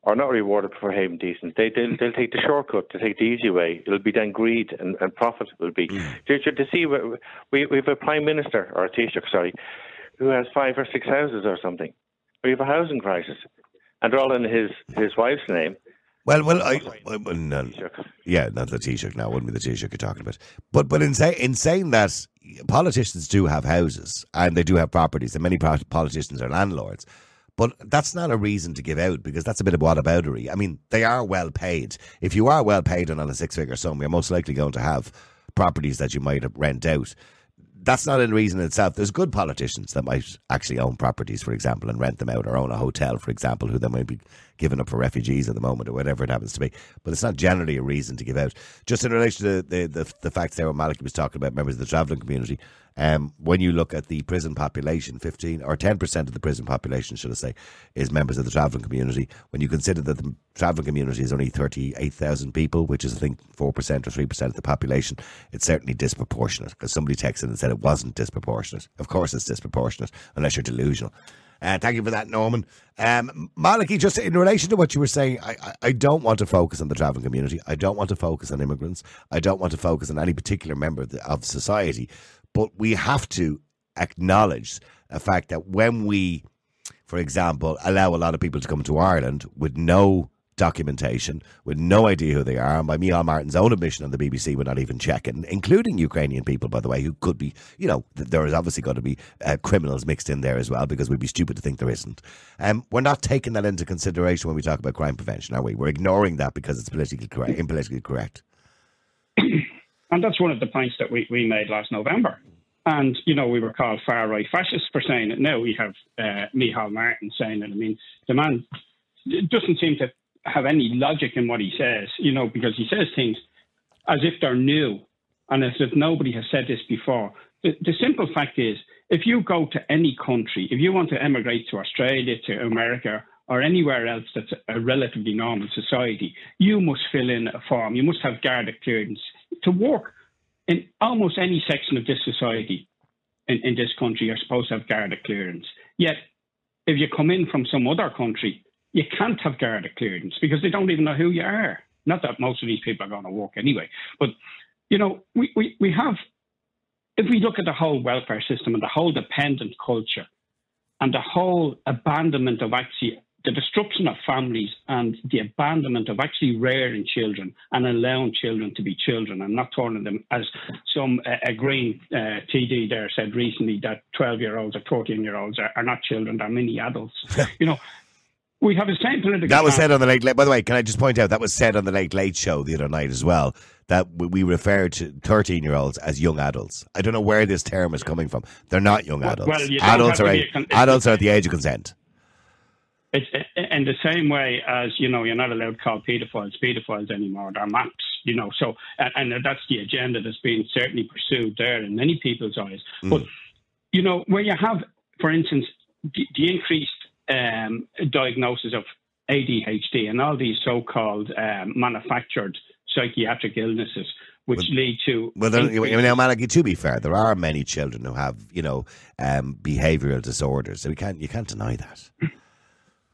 or not rewarded for behaving decent, they they'll, they'll take the shortcut, they'll take the easy way. It'll be then greed and, and profit will be. To, to, to see, we, we have a prime minister or a Taoiseach, sorry, who has five or six houses or something. We have a housing crisis, and they're all in his his wife's name. Well, well, I, well, no, yeah, not the Taoiseach now, wouldn't be the Taoiseach you're talking about. But but in, say, in saying that, politicians do have houses and they do have properties, and many politicians are landlords. But that's not a reason to give out because that's a bit of whataboutery. I mean, they are well paid. If you are well paid and on a six figure sum, you're most likely going to have properties that you might rent out. That's not a reason in itself. There's good politicians that might actually own properties, for example, and rent them out, or own a hotel, for example, who they might be giving up for refugees at the moment or whatever it happens to be. But it's not generally a reason to give out. Just in relation to the the, the, the what Malachy was talking about members of the travelling community. Um, when you look at the prison population, 15 or 10% of the prison population, should I say, is members of the travelling community. When you consider that the travelling community is only 38,000 people, which is, I think, 4% or 3% of the population, it's certainly disproportionate because somebody texted and said it wasn't disproportionate. Of course, it's disproportionate, unless you're delusional. Uh, thank you for that, Norman. Um, Malachy, just in relation to what you were saying, I, I, I don't want to focus on the travelling community. I don't want to focus on immigrants. I don't want to focus on any particular member of, the, of society. But we have to acknowledge the fact that when we, for example, allow a lot of people to come to Ireland with no documentation, with no idea who they are, and by Micheál Martin's own admission on the BBC, we're not even checking, including Ukrainian people, by the way, who could be, you know, there is obviously got to be uh, criminals mixed in there as well, because we'd be stupid to think there isn't. Um, we're not taking that into consideration when we talk about crime prevention, are we? We're ignoring that because it's politically correct. And that's one of the points that we, we made last November. And, you know, we were called far right fascists for saying it. Now we have uh, Micheál Martin saying it. I mean, the man doesn't seem to have any logic in what he says, you know, because he says things as if they're new and as if nobody has said this before. The, the simple fact is, if you go to any country, if you want to emigrate to Australia, to America, or anywhere else that's a relatively normal society, you must fill in a form. You must have Garda clearance to work in almost any section of this society in, in this country. You're supposed to have Garda clearance. Yet, if you come in from some other country, you can't have Garda clearance because they don't even know who you are. Not that most of these people are going to work anyway, but you know, we, we, we have, if we look at the whole welfare system and the whole dependent culture and the whole abandonment of actually the destruction of families and the abandonment of actually rearing children and allowing children to be children and not turning them, as some uh, a green uh, TD there said recently, that 12 year olds or 14 year olds are, are, not children, they're mini adults. you know, we have the same political. That was said on the late. By the way, can I just point out that was said on the late late show the other night as well. That we refer to thirteen-year-olds as young adults. I don't know where this term is coming from. They're not young adults. Well, adults are con- adults are at the age of consent. It's in the same way as you know you're not allowed to call paedophiles paedophiles anymore. They're maps, you know. So and, and that's the agenda that's being certainly pursued there in many people's eyes. Mm. But you know where you have, for instance, the, the increased um, diagnosis of ADHD and all these so-called um, manufactured psychiatric illnesses, which well, lead to. Well, there, now, Malachy, to be fair, there are many children who have, you know, um, behavioural disorders. So we can't, you can't deny that.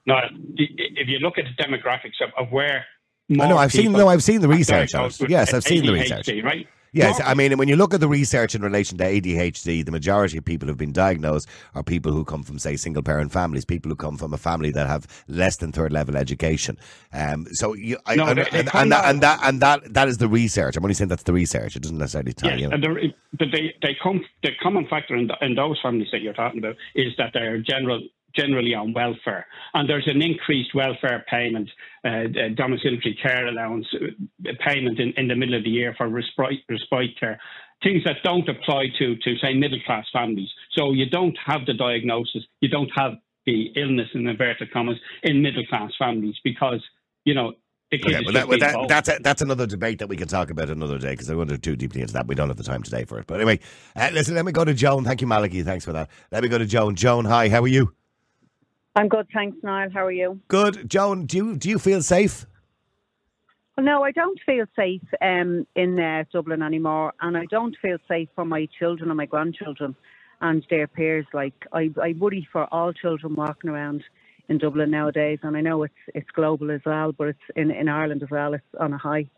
No, if you look at the demographics of, of where. I know. I've seen. No, I've seen the research. Yes, I've seen the research. Right. Yes, I mean, when you look at the research in relation to ADHD, the majority of people who've been diagnosed are people who come from, say, single parent families, people who come from a family that have less than third level education. Um, so, you, I, no, and, and, and, that, and, that, and that that is the research. I'm only saying that's the research. It doesn't necessarily tell. And the, they, they come, the common factor in, the, in those families that you're talking about is that they're general generally on welfare. And there's an increased welfare payment, uh, domiciliary care allowance uh, payment in, in the middle of the year for respite, respite care. Things that don't apply to, to, say, middle class families. So you don't have the diagnosis, you don't have the illness, in inverted commas, in middle class families because, you know, Okay, well, that, well that, that's a, that's another debate that we can talk about another day because I won't too deeply into that. We don't have the time today for it. But anyway, uh, listen, let me go to Joan. Thank you, Malachy. Thanks for that. Let me go to Joan. Joan, hi. How are you? I'm good, thanks, Niall. How are you? Good, Joan. Do you do you feel safe? Well, no, I don't feel safe um, in uh, Dublin anymore, and I don't feel safe for my children and my grandchildren and their peers. Like I, I worry for all children walking around in Dublin nowadays, and I know it's it's global as well, but it's in in Ireland as well. It's on a high.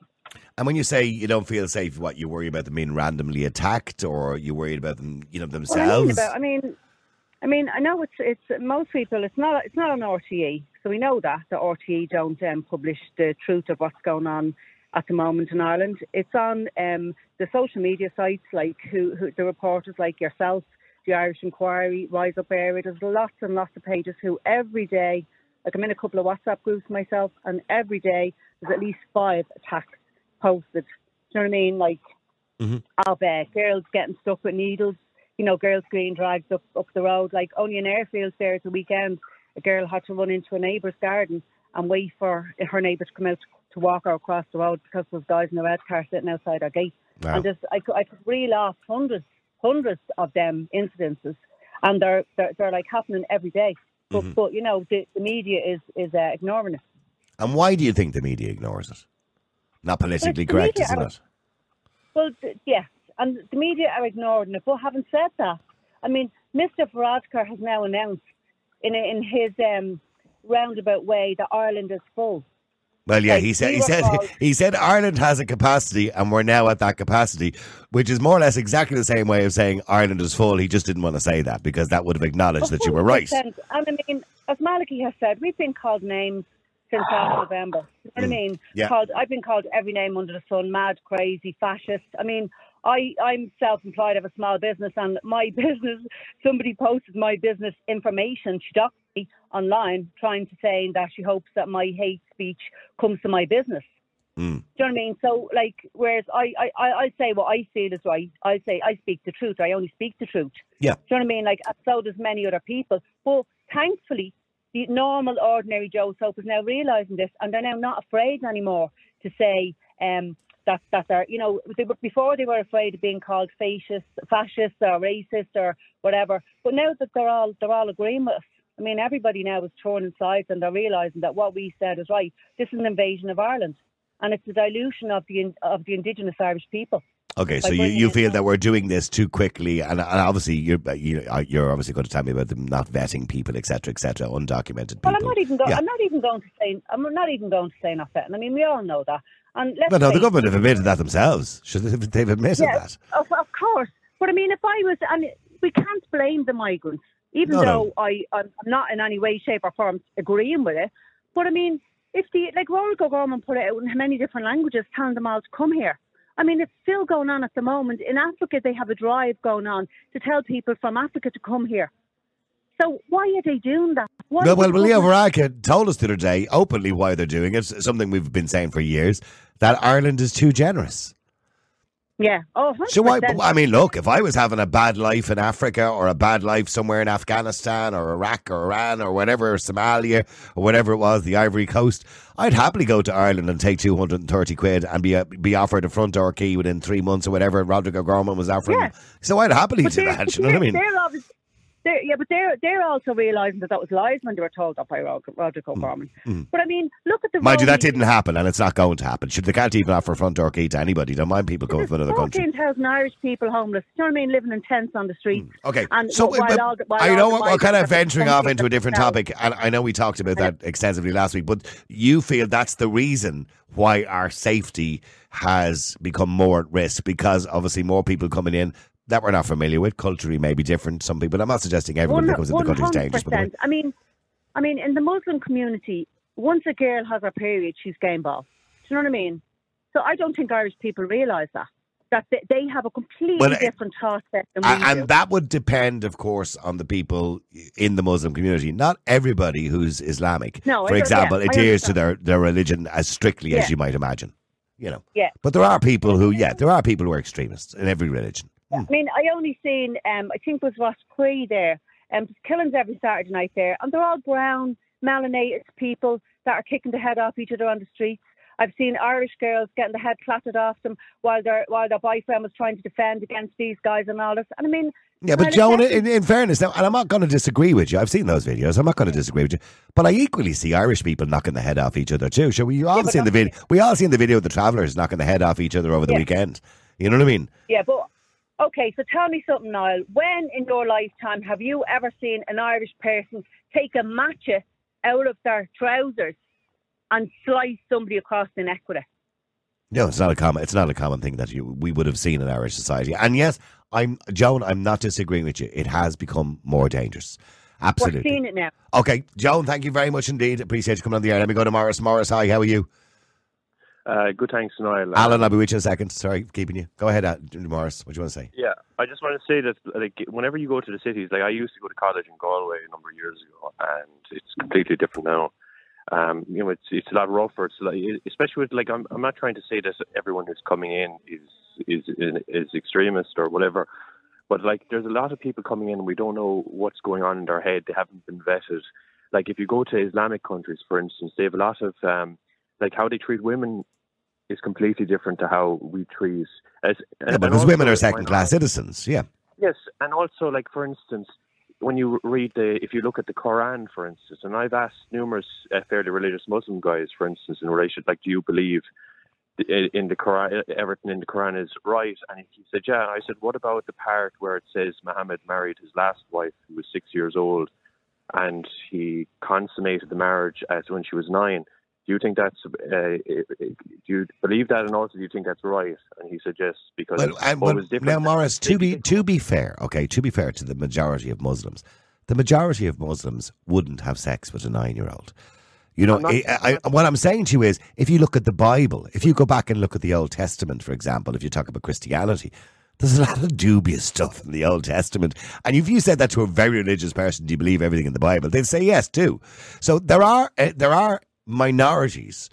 And when you say you don't feel safe, what you worry about them being randomly attacked, or you worried about them, you know, themselves? Well, I, mean about, I mean, I mean, I know it's it's most people. It's not it's not on RTE, so we know that the RTE don't um, publish the truth of what's going on at the moment in Ireland. It's on um, the social media sites like who, who the reporters like yourself, the Irish Inquiry, Rise Up Area. There's lots and lots of pages who every day, like I'm in a couple of WhatsApp groups myself, and every day there's at least five attacks posted. Do you know what I mean? Like, mm-hmm. I'll bet girls getting stuck with needles you know, girls' green drags up, up the road. Like only in airfields there at the weekend, a girl had to run into a neighbour's garden and wait for her neighbour to come out to walk her across the road because there's guys in a red car sitting outside our gate. Wow. And just, I, could, I could reel off hundreds, hundreds of them incidences, and they're they're, they're like happening every day. But, Mm-hmm. but you know, the, the media is is uh, ignoring it. And why do you think the media ignores it? Not politically correct, media isn't it? Well, yes, and the media are ignoring it. But having said that, I mean, Mr. Varadkar has now announced in in his um, roundabout way that Ireland is full. Well, yeah, Like, he said we he said called- he said Ireland has a capacity, and we're now at that capacity, which is more or less exactly the same way of saying Ireland is full. He just didn't want to say that because that would have acknowledged that you were right. And I mean, as Malachy has said, we've been called names since last November. You know what I mean? Yeah. Called, I've been called every name under the sun: mad, crazy, fascist. I mean, I I'm self-employed. I have a small business, and my business. Somebody posted my business information. She doxed me online, trying to say that she hopes that my hate speech comes to my business. Mm. Do you know what I mean? So, like, whereas I, I, I, say what I feel is right. I say I speak the truth. I only speak the truth. Yeah. Do you know what I mean? Like, so does many other people. But thankfully, the normal, ordinary Joe Soap is now realising this, and they're now not afraid anymore to say um, that that they're, you know, they were, before they were afraid of being called fascist, fascist or racist or whatever. But now that they're all they're all agreeing with. I mean, everybody now is turning sides, and they're realising that what we said is right. This is an invasion of Ireland, and it's a dilution of the of the indigenous Irish people. Okay, so you, you feel that we're doing this too quickly, and, and obviously you're you, uh, you're obviously going to tell me about them not vetting people, etc., etc., undocumented people. Well, I'm not even going. Yeah. I'm not even going to say. I'm not even going to say not vetting. I mean, we all know that. And let's But no, the government have admitted that themselves. Should they- They've admitted Yeah, that. Of, of course. But I mean, if I was, and we can't blame the migrants, even No, no. though I, I'm not in any way, shape, or form agreeing with it. But I mean, if the like Royal government put it out in many different languages, telling them all to come here. I mean, it's still going on at the moment. In Africa, they have a drive going on to tell people from Africa to come here. So why are they doing that? Why Well, is well, the well, Leo Varadkar told us the other day openly why they're doing it. It's Something we've been saying for years that Ireland is too generous. Yeah. Oh, 100%. So why? I mean, look, if I was having a bad life in Africa or a bad life somewhere in Afghanistan or Iraq or Iran or whatever, or Somalia or whatever it was, the Ivory Coast, I'd happily go to Ireland and take two hundred and thirty quid and be uh, be offered a front door key within three months or whatever. Roderick Gorman was offering. Yeah. So I'd happily But do that. You know what I mean? They're obviously, they're, yeah, but they're they're also realising that that was lies when they were told that by Rod- Roderick O'Gorman. But I mean, look at the Mm. Mind you, that didn't happen, and it's not going to happen. Should they can't even offer a front door key to anybody? Don't mind people going from another country. Fourteen thousand Irish people homeless. Do you know what I mean? Living in tents on the streets. Okay, And so while all while I know we're, we're kind of venturing off into a different themselves. topic, and I know we talked about that extensively last week. But you feel that's the reason why our safety has become more at risk because obviously more people coming in that we're not familiar with. Culturally, may be different. Some people. I'm not suggesting everyone that comes in the country is dangerous, but I mean, I mean, in the Muslim community, once a girl has her period, she's game ball. Do you know what I mean? So I don't think Irish people realise that that they, have a completely Well, different thought set than we A- do. and that would depend, of course, on the people in the Muslim community. Not everybody who's Islamic, No, for example, yeah, adheres to their, their religion as strictly as you might imagine. You know, yeah. but there are people who, yeah, there are people who are extremists in every religion. I mean, I only seen, um, I think it was Ross Cree there, um, killings every Saturday night there, and they're all brown, melanated people that are kicking the head off each other on the streets. I've seen Irish girls getting the head clattered off them while their while their boyfriend was trying to defend against these guys and all this. And I mean, Yeah, but Joan, in, in fairness, now, and I'm not going to disagree with you. I've seen those videos. I'm not going to disagree with you. But I equally see Irish people knocking the head off each other too. So we all but seen the video. We all seen the video of the travellers knocking the head off each other over the Yeah. weekend. You know what I mean? Yeah, but okay. So tell me something, Niall. When in your lifetime have you ever seen an Irish person take a matcha out of their trousers and slice somebody across the neck with it? No, it's not a common. It's not a common thing that you we would have seen in Irish society. And yes, I'm Joan. I'm not disagreeing with you. It has become more dangerous. Absolutely, we're seeing it now. Okay, Joan. Thank you very much indeed. Appreciate you coming on the air. Let me go to Morris. Morris, hi. How are you? Uh, good, thanks, Niall. Alan, I'll be with you in a second. Sorry, keeping you. Go ahead, uh, Morris. What do you want to say? Yeah, I just want to say that like whenever you go to the cities, like I used to go to college in Galway a number of years ago, and it's completely different now. Um, you know, it's it's a lot rougher. It's like, especially with like I'm I'm not trying to say that everyone who's coming in is is is extremist or whatever, but like there's a lot of people coming in and we don't know what's going on in their head. They haven't been vetted. like if you go to Islamic countries, for instance, they have a lot of um, like how they treat women is completely different to how we treat as yeah, because women are second class citizens. Yeah. Yes, and also like for instance, when you read the, if you look at the Quran, for instance, and I've asked numerous uh, fairly religious Muslim guys, for instance, in relation, like, do you believe in the Quran, everything in the Quran is right? And he said, yeah. And I said, what about the part where it says Muhammad married his last wife, who was six years old, and he consummated the marriage as when she was nine? Do you think that's? Uh, do you believe that, and also do you think that's right? And he suggests because well, was different. Now, Morris, to be to be fair, okay, to be fair to the majority of Muslims, the majority of Muslims wouldn't have sex with a nine-year-old. You know, not, I, I, what I'm saying to you is, if you look at the Bible, if you go back and look at the Old Testament, for example, if you talk about Christianity, there's a lot of dubious stuff in the Old Testament. And if you said that to a very religious person, do you believe everything in the Bible? They'd say yes too. So there are uh, there are minorities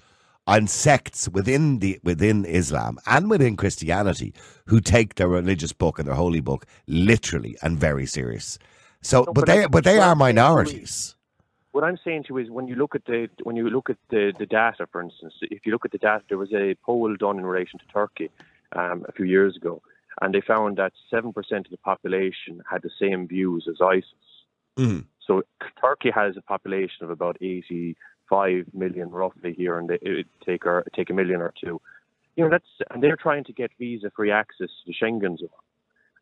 and sects within the within Islam and within Christianity who take their religious book and their holy book literally and very serious. So, no, but, but, they but they are minorities what I'm saying to you is when you look at the when you look at the, the data, for instance, if you look at the data, there was a poll done in relation to Turkey um, a few years ago, and they found that seven percent of the population had the same views as ISIS. Mm. So Turkey has a population of about 85 million roughly here, and they take or take a million or two. You know that's and they're trying to get visa-free access to the Schengen zone.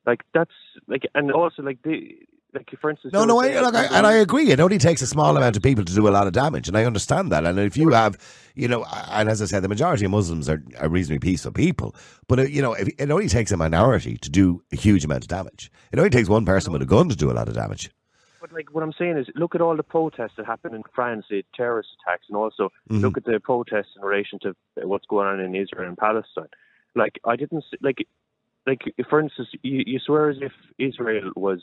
Like that's like, and also like they like for instance. No, no, I, look, I, and I agree. It only takes a small amount of people to do a lot of damage, and I understand that. And if you have, you know, and as I said, the majority of Muslims are, are reasonably peaceful people, but uh, you know, if, it only takes a minority to do a huge amount of damage. It only takes one person with a gun to do a lot of damage. But like what I'm saying is, look at all the protests that happened in France, the terrorist attacks, and also mm-hmm. look at the protests in relation to what's going on in Israel and Palestine. Like I didn't like, like for instance, you, you swear as if Israel was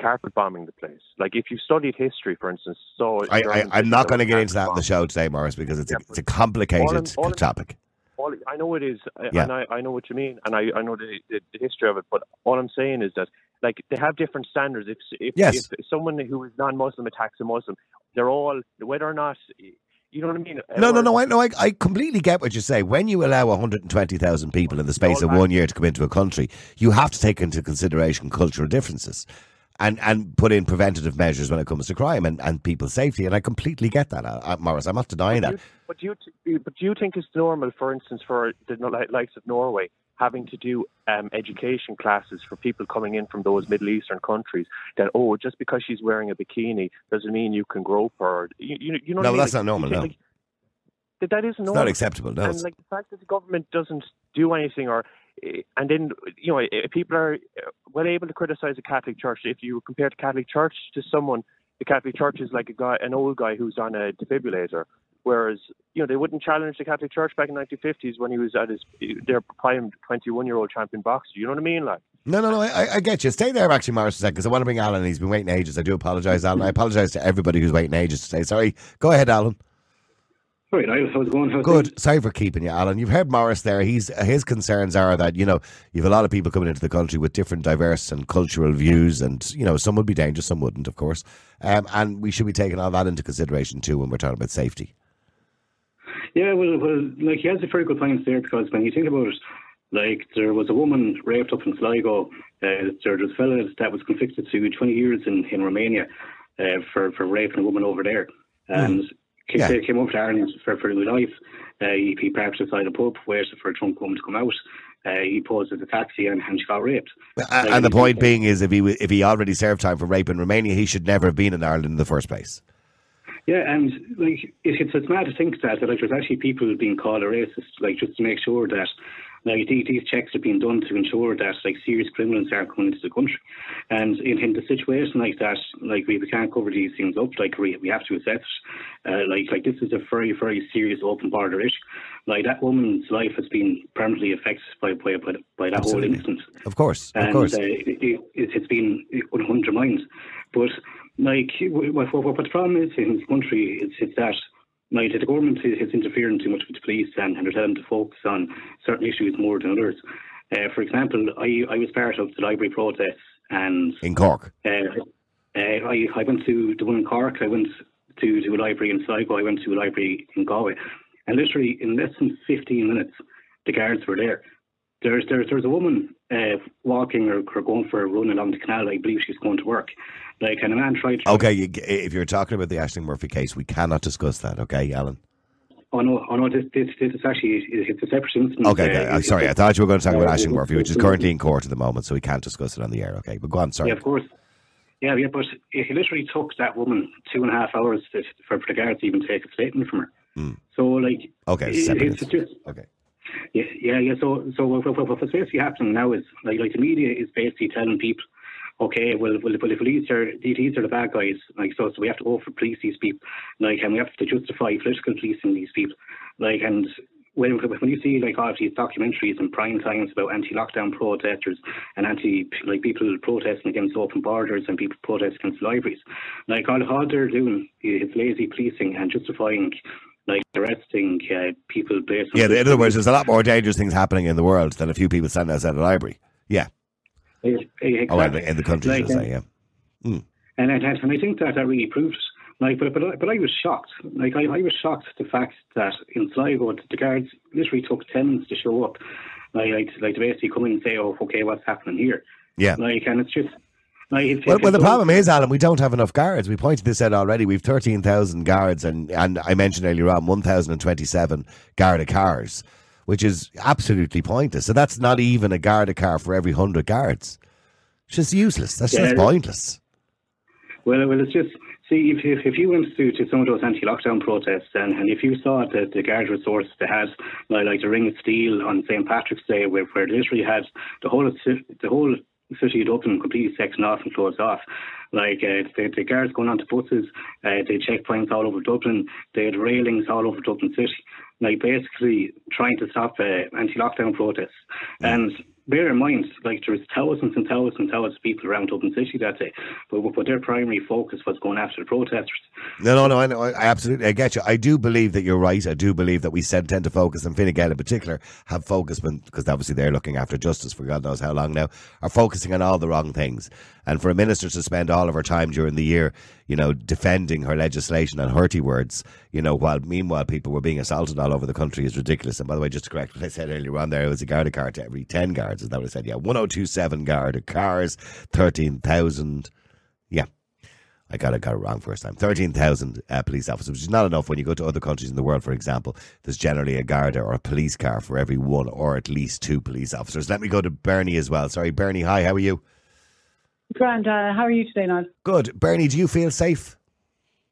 carpet bombing the place. Like if you studied history, for instance, so I, I'm not going to get into that in the show today, Morris, because it's yeah, a, it's a complicated all in, all topic. All, I know it is, yeah. and I, I know what you mean, and I, I know the, the, the, history of it. But all I'm saying is that like they have different standards. If if, yes. if someone who is non-Muslim attacks a Muslim, they're all whether or not you know what I mean? No, no, no. I know. I, I completely get what you say. When you allow 120,000 people in the space of one year to come into a country, you have to take into consideration cultural differences and and put in preventative measures when it comes to crime and, and people's safety. And I completely get that, uh, uh Morris. I'm not denying but that. but do you but do you think it's normal, for instance, for the likes of Norway having to do um, education classes for people coming in from those Middle Eastern countries that oh just because she's wearing a bikini doesn't mean you can grope her. You, you, you know no, I mean? that's like, not normal. No. Like, that, that is normal. It's not acceptable. No. And like the fact that the government doesn't do anything or eh, and then you know eh, people are eh, well able to criticize the Catholic Church. If you compare the Catholic Church to someone, the Catholic Church is like a guy, an old guy who's on a defibrillator. Whereas you know they wouldn't challenge the Catholic Church back in the 1950s when he was at his their prime 21 year old champion boxer. You know what I mean? Like. No, no, no. I, I get you. Stay there, actually, Morris, a second, because I want to bring Alan. He's been waiting ages. I do apologise, Alan. I apologise to everybody who's waiting ages to say sorry. Go ahead, Alan. Sorry, how's it going? How's Good. Things? Sorry for keeping you, Alan. You've heard Morris there. He's his concerns are that you know you've a lot of people coming into the country with different diverse and cultural views, and you know some would be dangerous, some wouldn't, of course. Um, and we should be taking all that into consideration too when we're talking about safety. Yeah, well, well, like he has a very good point there because when you think about it, like there was a woman raped up in Sligo. Uh, there was a fellow that was convicted to 20 years in in Romania uh, for for raping a woman over there, hmm. and. Mm yeah. came up to Ireland for, for his life. Uh, he, he parked beside a pub, waited for a drunk woman to come out. Uh, he posed as a taxi and, and she got raped. And, and the point being is, if he if he already served time for rape in Romania, he should never have been in Ireland in the first place. Yeah, and like it, it's it's mad to think that, that like there's actually people being called a racist, like just to make sure that like these, these checks are being done to ensure that like serious criminals aren't coming into the country. And in, in the situation like that, like we, we can't cover these things up. Like we, we have to assess. Uh, like like this is a very very serious open border issue. Like that woman's life has been permanently affected by by by, by that Absolutely. whole incident. Of course, of and, course, uh, it, it, has been undermined. But like what, what, what the problem is in this country, it's, it's that like the government is interfering too much with the police and, and they're telling them to focus on certain issues more than others. Uh, for example, I, I was part of the library protests and in Cork. Uh, uh, I, I went to the one in Cork. I went to, to a library in Sligo. I went to a library in Galway. And literally, in less than 15 minutes, the guards were there. There's there's there's a woman uh, walking or, or going for a run along the canal. I believe she's going to work. Like, and a man tried. To, Okay, you, if you're talking about the Ashley Murphy case, we cannot discuss that. Okay, Alan. Oh no! Oh no! This this, this is actually it's a separate incident. Okay, okay. Uh, I'm sorry. I thought you were going to talk about uh, Ashling Murphy, which is currently in court at the moment, so we can't discuss it on the air. Okay, but go on. Sorry. Yeah, of course. Yeah, yeah, but it literally took that woman two and a half hours to, for, for the guards to even take a statement from her. Hmm. So, like, Okay, it- it's just Okay. Yeah, yeah, yeah. So, so what, what, what- what's basically happening now is like, like the media is basically telling people, okay, well, well, well if police are these are the bad guys, like so, so we have to go for police these people, like, and we have to justify political policing these people, like, and when when you see like all these documentaries and prime times about anti-lockdown protesters and anti like people protesting against open borders and people protesting against libraries, like all, all they're doing is lazy policing and justifying like arresting uh, people based on Yeah, in other words, there's a lot more dangerous things happening in the world than a few people standing outside a library. Yeah. Exactly. Oh, in the, in the country, Like, should I uh, say, yeah. Mm. And, and, and I think that that really proves, like, but but, I- but I was shocked. Like, I, I was shocked at the fact that in Sligo, the guards literally took 10 minutes to show up, like, like, like to basically come in and say, oh, okay, what's happening here? Yeah. Like, and it's just, Well, well, the problem is, Alan, we don't have enough guards. We pointed this out already. We've 13,000 guards, and, and I mentioned earlier on 1,027 Garda cars, which is absolutely pointless. So that's not even a Garda car for every 100 guards. It's just useless. That's Yeah, just pointless. Well, well, it's just see if if, if you went to, to some of those anti-lockdown protests and, and if you saw the the guard resources they had, like, like the Ring of Steel on St Patrick's Day, where where they literally had the whole the whole city of Dublin completely sectioned off and closed off. Like uh, the, the guards going onto buses, uh, they checkpoints all over Dublin, they had railings all over Dublin city, like basically trying to stop uh, anti-lockdown protests. And bear in mind, like there was thousands and thousands and thousands of people around Dublin City that day, but, but their primary focus was going after the protesters. No, no, no. I, know, I absolutely, I get you. I do believe that you're right. I do believe that we tend to focus, and Fine Gael in particular have focused because obviously they're looking after justice for God knows how long now, are focusing on all the wrong things. And for a minister to spend all of her time during the year, you know, defending her legislation and hurty words, you know, while meanwhile people were being assaulted all over the country is ridiculous. And by the way, just to correct what I said earlier on, there it was a Garda car to every ten guards. Is that what I said? Yeah, one hundred two seven Garda cars, thirteen thousand. Yeah. I got it, got it wrong first time. 13,000 uh, police officers, which is not enough when you go to other countries in the world, for example. There's generally a Garda or a police car for every one or at least two police officers. Let me go to Bernie as well. Sorry, Bernie, hi, how are you? Grand, uh, how are you today, Niall? Good. Bernie, do you feel safe?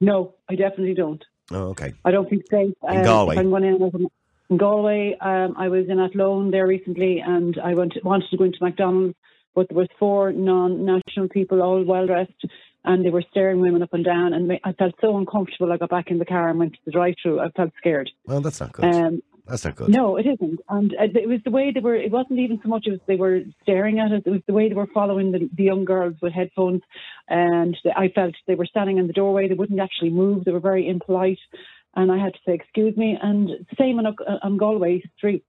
No, I definitely don't. Oh, okay. I don't feel safe. In Um, Galway? I'm going in, in Galway, um, I was in Athlone there recently, and I went wanted to go into McDonald's, but there was four non-national people, all well dressed, and they were staring women up and down, and I felt so uncomfortable. I got back in the car and went to the drive-through. I felt scared. Well, that's not good. Um, that's not good. No, it isn't. And uh, it was the way they were, it wasn't even so much as they were staring at us, it was the way they were following the, the young girls with headphones. And I felt they were standing in the doorway, they wouldn't actually move, they were very impolite. And I had to say, excuse me. And same on, on Galway streets.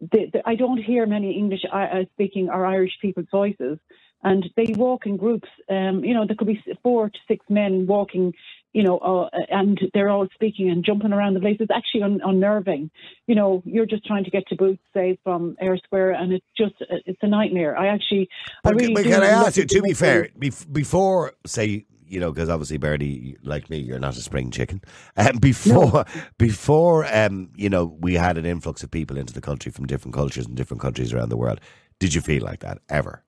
The, the, I don't hear many English uh, speaking or Irish people's voices. And they walk in groups. Um, you know, there could be four to six men walking you know, uh, and they're all speaking and jumping around the place. It's actually un- unnerving. You know, you're just trying to get to Boots, say, from Eyre Square, and it's just, it's a nightmare. I actually, I But, really but can I ask you, to be fair, bef- before, say, you know, because obviously, Bernie, like me, you're not a spring chicken. Um, before, before, um, you know, we had an influx of people into the country from different cultures and different countries around the world. Did you feel like that ever?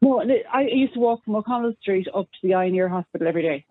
No, I used to walk from O'Connell Street up to the Eye Hospital every day.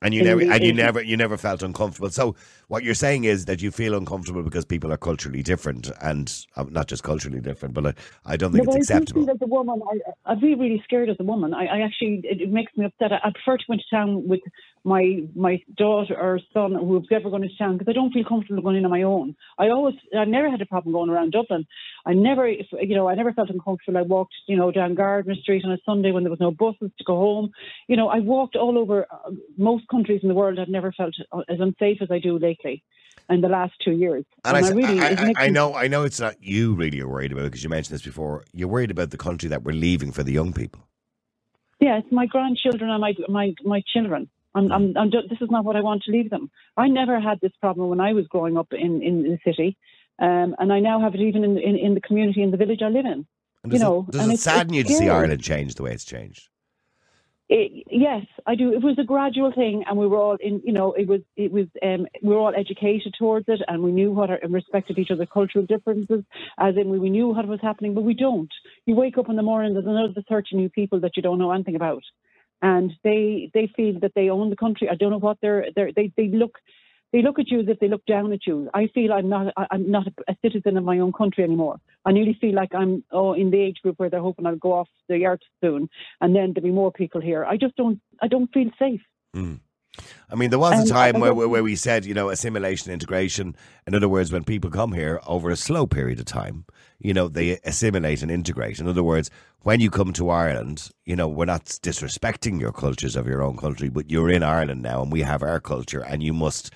And you never, and you never, you never felt uncomfortable. So what you're saying is that you feel uncomfortable because people are culturally different, and uh, not just culturally different, but uh, I don't think No, it's I acceptable. as a woman, I, I'd be really scared as a woman. I, I actually, it, it makes me upset. I, I prefer to go into town with my my daughter or son, who's ever going to town, because I don't feel comfortable going in on my own. I always, I never had a problem going around Dublin. I never, you know, I never felt uncomfortable. I walked, you know, down Gardiner Street on a Sunday when there was no buses to go home. You know, I walked all over uh, most countries in the world. I've never felt uh, as unsafe as I do lately. In the last two years, And I, s- really, I- I- I know, I know, it's not you really you're worried about because you mentioned this before. You're worried about the country that we're leaving for the young people. Yeah, it's my grandchildren and my my my children. I'm, I'm, I'm this is not what I want to leave them. I never had this problem when I was growing up in, in the city, um, and I now have it even in, in, in the community in the village I live in. And you know, it, does and it it's- sadden you to see. Ireland change the way it's changed? It, yes, I do. It was a gradual thing, and we were all in. You know, it was it was. Um, we were all educated towards it, and we knew what our, and respected each other's cultural differences. As in, we, we knew what was happening, but we don't. You wake up in the morning, there's another thirty new people that you don't know anything about, and they they feel that they own the country. I don't know what they're, they're they they look. They look at you as if they look down at you. I feel I'm not. I'm not a citizen of my own country anymore. I nearly feel like I'm oh in the age group where they're hoping I'll go off the earth soon, and then there'll be more people here. I just don't. I don't feel safe. Hmm. I mean, there was a time where where we said, you know, assimilation, integration. In other words, when people come here over a slow period of time, you know, they assimilate and integrate. In other words, when you come to Ireland, you know, we're not disrespecting your cultures of your own country, but you're in Ireland now, and we have our culture, and you must.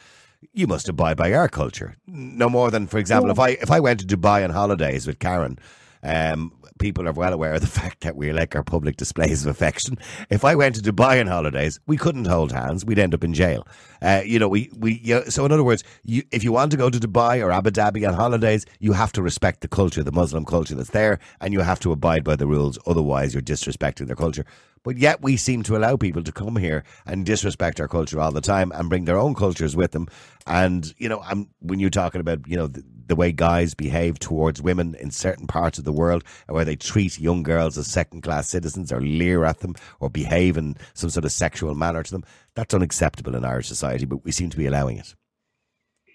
You must abide by our culture. No more than, for example, if I if I went to Dubai on holidays with Karen, um, people are well aware of the fact that we like our public displays of affection. If I went to Dubai on holidays, we couldn't hold hands. We'd end up in jail. Uh, you know, we we. You know, so in other words, you, if you want to go to Dubai or Abu Dhabi on holidays, you have to respect the culture, the Muslim culture that's there, and you have to abide by the rules. Otherwise, you're disrespecting their culture. But yet, we seem to allow people to come here and disrespect our culture all the time and bring their own cultures with them. And you know, I'm when you're talking about you know the, the way guys behave towards women in certain parts of the world, where they treat young girls as second class citizens or leer at them or behave in some sort of sexual manner to them, that's unacceptable in Irish society. But we seem to be allowing it.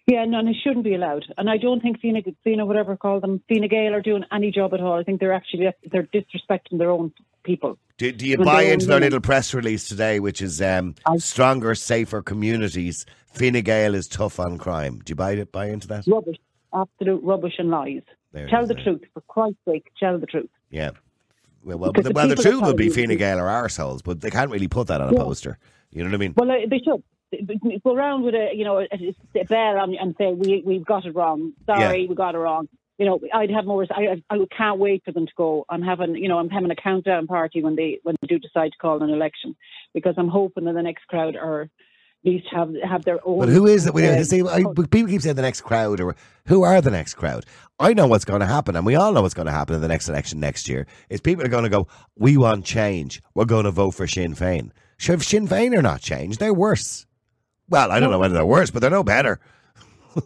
Yeah, no, and it shouldn't be allowed. And I don't think Fine, Fine whatever call them, Fine Gael are doing any job at all. I think they're actually they're disrespecting their own people. Do, do you When buy into their women. little press release today, which is um, stronger, safer communities? Fine Gael is tough on crime. Do you buy it? Buy into that? Rubbish, absolute rubbish and lies. There tell the there. truth, for Christ's sake, tell the truth. Yeah. Well, well, the, well, the truth would be Fine Gael are arseholes, but they can't really put that on a Yeah. poster. You know what I mean? Well, uh, they should go around with a you know a, a bell and, and say we we've got it wrong. Sorry, Yeah. we got it wrong. You know, I'd have more. I I can't wait for them to go. I'm having you know I'm having a countdown party when they when they do decide to call an election because I'm hoping that the next crowd are least have have their own. But who is it? We- uh, see, I- people keep saying the next crowd, or who are the next crowd? I know what's going to happen, and we all know what's going to happen in the next election next year. Is people are going to go, "We want change. We're going to vote for Sinn Féin." Sure, if Sinn Féin are not changed, they're worse. Well, I don't know whether they're worse, but they're no better.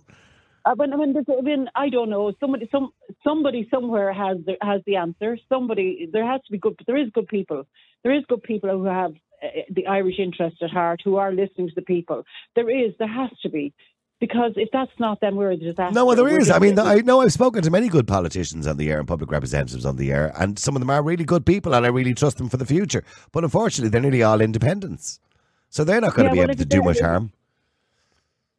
Uh, when, when there's, I mean, I don't know. Somebody, some somebody somewhere has the, has the answer. Somebody, there has to be good. There is good people. There is good people who have Uh, the Irish interest at heart, who are listening to the people. There is. There has to be, because if that's not then we're a disaster. No, well, there We're is. I mean, I know I've spoken to many good politicians on the air and public representatives on the air, and some of them are really good people, and I really trust them for the future. But unfortunately, they're nearly all independents, so they're not going Yeah, to be well, able to do much harm.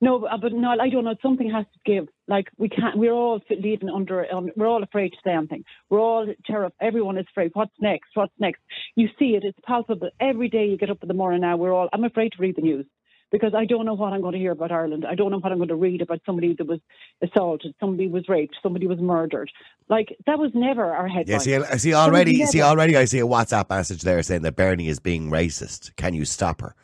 No, but- but no, I don't know. Something has to give. Like we can't. We're all leading under. Um, we're all afraid to say anything. We're all terrified. Everyone is afraid. What's next? What's next? You see it. It's palpable. Every day you get up in the morning. Now we're all. I'm afraid to read the news because I don't know what I'm going to hear about Ireland. I don't know what I'm going to read about somebody that was assaulted, somebody was raped, somebody was murdered. Like that was never our headline. Yeah, see, I see already. See already. I see a WhatsApp message there saying that Bernie is being racist. Can you stop her?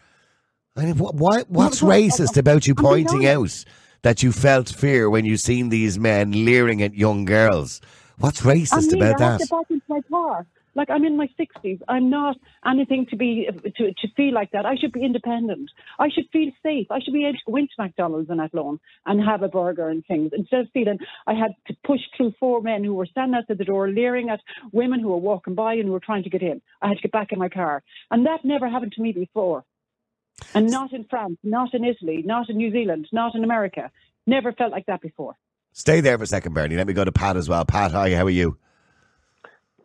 I mean, what, what what's No, racist about you pointing out that you felt fear when you seen these men leering at young girls? What's I racist mean, about I have that? to back into my car. Like I'm in my sixties. I'm not anything to be to, to feel like that. I should be independent. I should feel safe. I should be able to go into McDonald's and at Athlone and have a burger and things instead of feeling I had to push through four men who were standing outside the door leering at women who were walking by and who were trying to get in. I had to get back in my car, and that never happened to me before. And not in France, not in Italy, not in New Zealand, not in America. Never felt like that before. Stay there for a second, Bernie. Let me go to Pat as well. Pat, hi. How are you?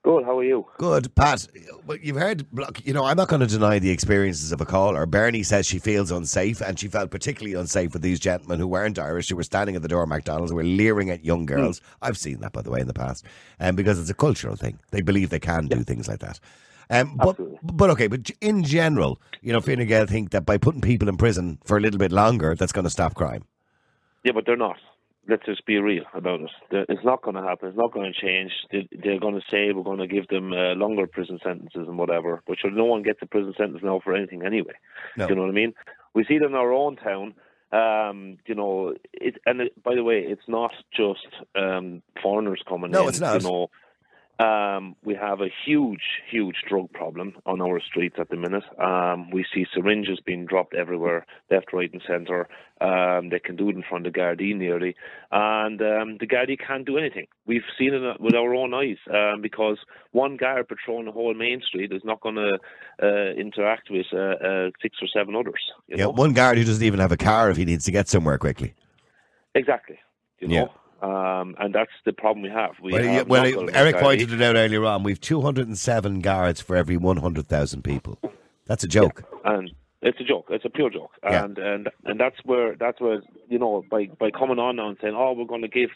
Good. How are you? Good, Pat. But you've heard, look, you know, I'm not going to deny the experiences of a caller. Bernie says she feels unsafe, and she felt particularly unsafe with these gentlemen who weren't Irish, who were standing at the door of McDonald's, who were leering at young girls. Hmm. I've seen that, by the way, in the past, and because it's a cultural thing. They believe they can do things like that. Um, but, but okay, but in general, you know, Fine Gael think that by putting people in prison for a little bit longer, that's going to stop crime. Yeah, but they're not. Let's just be real about it. They're- It's not going to happen. It's not going to change. They, they're going to say we're going to give them uh, longer prison sentences and whatever. But sure, no one gets a prison sentence now for anything anyway. No. You know what I mean? We see it in our own town. Um, you know, it, and it, by the way, it's not just um, foreigners coming No, in. it's not. You know, um, we have a huge, huge drug problem on our streets at the minute. Um, we see syringes being dropped everywhere, left, right, and centre. Um, they can do it in front of the Gardaí nearly, and um, the Gardaí can't do anything. We've seen it with our own eyes um, because one guard patrolling the whole main street is not going to uh, interact with uh, uh, six or seven others. You Yeah, know? one guard who doesn't even have a car if he needs to get somewhere quickly. Exactly. You Yeah. Um, and that's the problem we have. We Well, have yeah, well, Eric pointed it out earlier on. We've 207 guards for every 100,000 people. That's a joke. and it's a joke. It's a pure joke, Yeah. and and and that's where that's where you know by by coming on now and saying, oh, we're going to give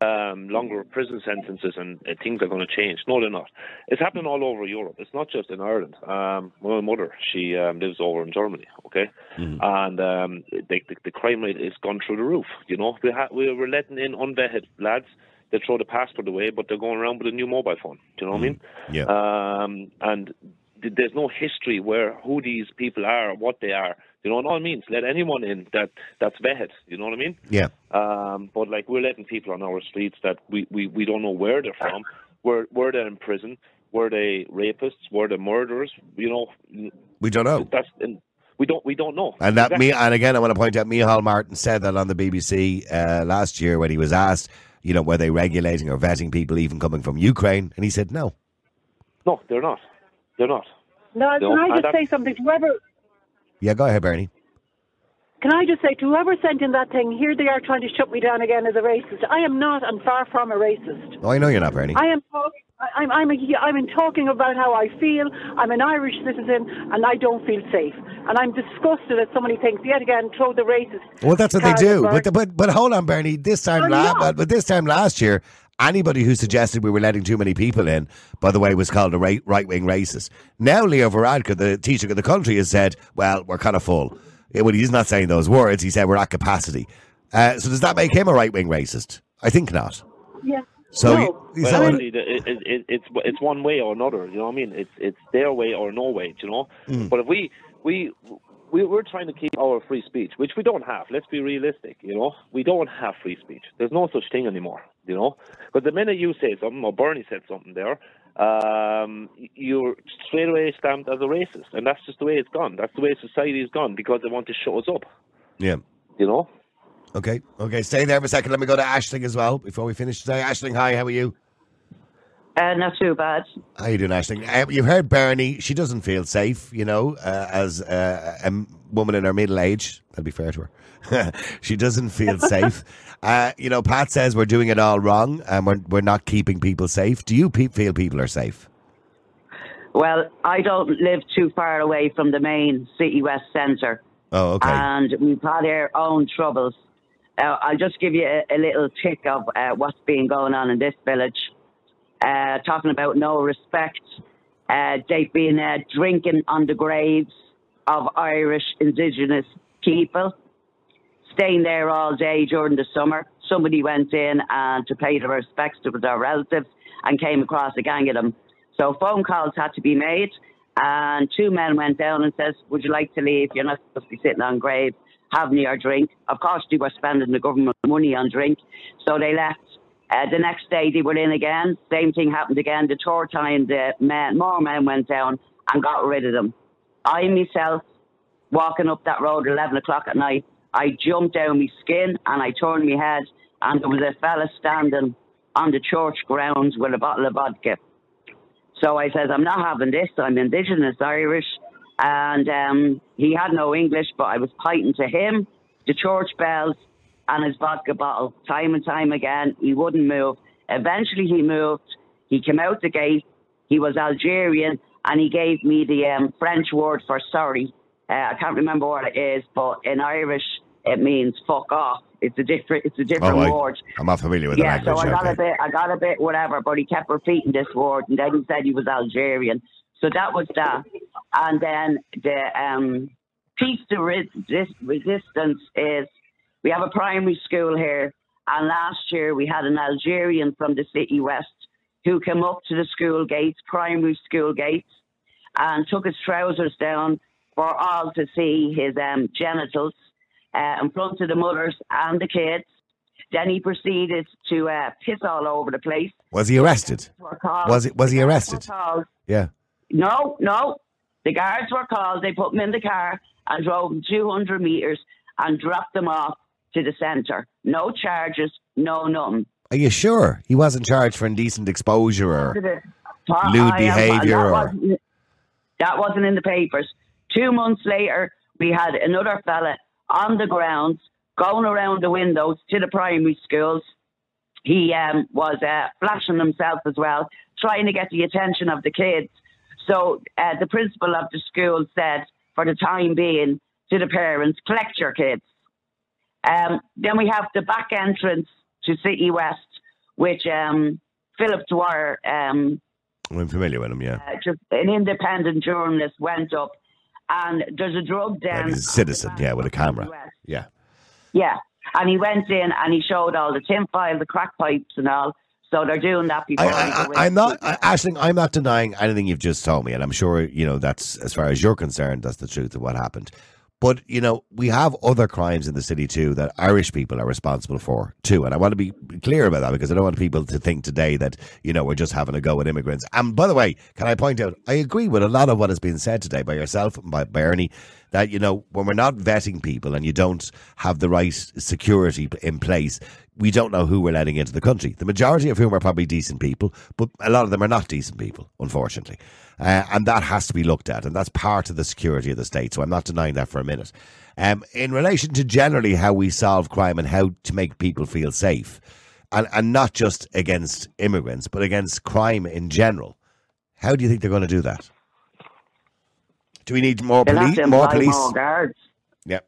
um, longer prison sentences and uh, things are going to change. No, they're not. It's happening all over Europe. It's not just in Ireland. Um, my mother, she um, lives over in Germany. Okay, and um, the, the the crime rate is gone through the roof. You know, we ha- we were letting in unvetted lads. They throw the passport away, but they're going around with a new mobile phone. Do you know what I mean? Yeah. Um, and there's no history where who these people are, what they are. You know what I mean? Let anyone in that that's vetted. You know what I mean? Yeah. Um, but like we're letting people on our streets that we, we, we don't know where they're from. Were were they in prison? Were they rapists? Were they murderers? You know, We don't know. that's and we don't we don't know. And that Exactly. me and again I want to point out Micheál Martin said that on the BBC uh, last year when he was asked, you know, were they regulating or vetting people even coming from Ukraine? And he said no. No, they're not. They're not. No, No, can I just say something to whoever? Yeah, go ahead, Bernie. Can I just say to whoever sent in that thing? Here they are trying to shut me down again as a racist. I am not, and far from a racist. Oh, I know you're not, Bernie. I am talking. I'm I'm, a, I'm in talking about how I feel. I'm an Irish citizen, and I don't feel safe. And I'm disgusted at so many things. Yet again, throw the racist. Well, that's what they do. at But, but but hold on, Bernie. This time, I'm la- but, but this time last year, anybody who suggested we were letting too many people in, by the way, was called a right wing racist. Now, Leo Varadkar, the teacher of the country, has said, "Well, we're kind of full." Yeah, Well, he's not saying those words. He said we're at capacity. Uh, so does that make him a right wing racist? I think not. Yeah. So, No. you- you Well, said- actually, the- it, it, it, it's it's one way or another. You know what I mean? It's it's their way or no way. do You know. Mm. But if we we we we're trying to keep our free speech, which we don't have. Let's be realistic. You know, we don't have free speech. There's no such thing anymore. You know, but the minute you say something or Bernie said something there, um, you're straight away stamped as a racist, and that's just the way it's gone. That's the way society's gone because they want to shut us up. yeah. You know. Okay. Okay. Stay there for a second. Let me go to Ashling as well before we finish today. Ashling, hi. How are you? Uh, not too bad. How you doing, Ashling? Uh, you heard Bernie. She doesn't feel safe, you know, uh, as uh, a m- woman in her middle age. That'd be fair to her. she doesn't feel safe. Uh, you know, Pat says we're doing it all wrong and we're, we're not keeping people safe. Do you pe- feel people are safe? Well, I don't live too far away from the main City West Centre. Oh, okay. And we've had our own troubles. Uh, I'll just give you a, a little tick of uh, what's been going on in this village. Uh, talking about no respect. Uh, they've been uh, drinking on the graves of Irish Indigenous people, staying there all day during the summer. Somebody went in and to pay their respects to their relatives and came across a gang of them. So phone calls had to be made, and two men went down and says, "Would you like to leave? You're not supposed to be sitting on graves having your drink." Of course, they were spending the government money on drink, so they left. Uh, the next day they were in again. Same thing happened again. The third time, the men, more men went down and got rid of them. I myself, walking up that road at 11 o'clock at night, I jumped down my skin and I turned my head, and there was a fella standing on the church grounds with a bottle of vodka. So I says, I'm not having this. I'm Indigenous Irish. And um, he had no English, but I was fighting to him, the church bells, and his vodka bottle. Time and time again, he wouldn't move. Eventually, he moved. He came out the gate. He was Algerian, and he gave me the um, French word for sorry. Uh, I can't remember what it is, but in Irish, it means fuck off. It's a different. It's a different Oh, I- word. I'm not familiar with Yeah, the so. I got okay. a bit, I got a bit, whatever. But he kept repeating this word, and then he said he was Algerian. So that was that. And then the um, piece to resist, resistance is we have a primary school here, and last year we had an Algerian from the city west who came up to the school gates, primary school gates, and took his trousers down, for all to see his um, genitals uh, in front of the mothers and the kids. Then he proceeded to uh, piss all over the place. Was he arrested? Was it? Was he arrested? Yeah. No, no. The guards were called. They put him in the car and drove him 200 metres and dropped him off to the centre. No charges, no nothing. Are you sure he wasn't charged for indecent exposure or I lewd behaviour? That wasn't, that wasn't in the papers. Two months later, we had another fella on the grounds going around the windows to the primary schools. He um, was uh, flashing himself as well, trying to get the attention of the kids. So uh, the principal of the school said, for the time being, to the parents, collect your kids. Um, then we have the back entrance to City West, which um, Philip Dwyer, um, I'm familiar with him. Yeah. uh, just an independent journalist, went up, and there's a drug den. He's a citizen. Yeah, with a camera. Yeah. Yeah, and he went in and he showed all the tin foil, the crack pipes, and all. So they're doing that before. I, they I, go I, in. I'm not, I, Ashling, I'm not denying anything you've just told me, and I'm sure you know that's as far as you're concerned, that's the truth of what happened. But you know, we have other crimes in the city too that Irish people are responsible for too, and I want to be clear about that because I don't want people to think today that you know we're just having a go at immigrants. And by the way, can I point out, I agree with a lot of what has been said today by yourself and by, Ernie that you know when we're not vetting people and you don't have the right security in place, we don't know who we're letting into the country. The majority of whom are probably decent people, but a lot of them are not decent people, unfortunately. Uh, and that has to be looked at, and that's part of the security of the state. So I'm not denying that for a minute. Um, in relation to generally how we solve crime and how to make people feel safe, and, and not just against immigrants, but against crime in general, how do you think they're going to do that? Do we need more police? More police? more guards. Yeah.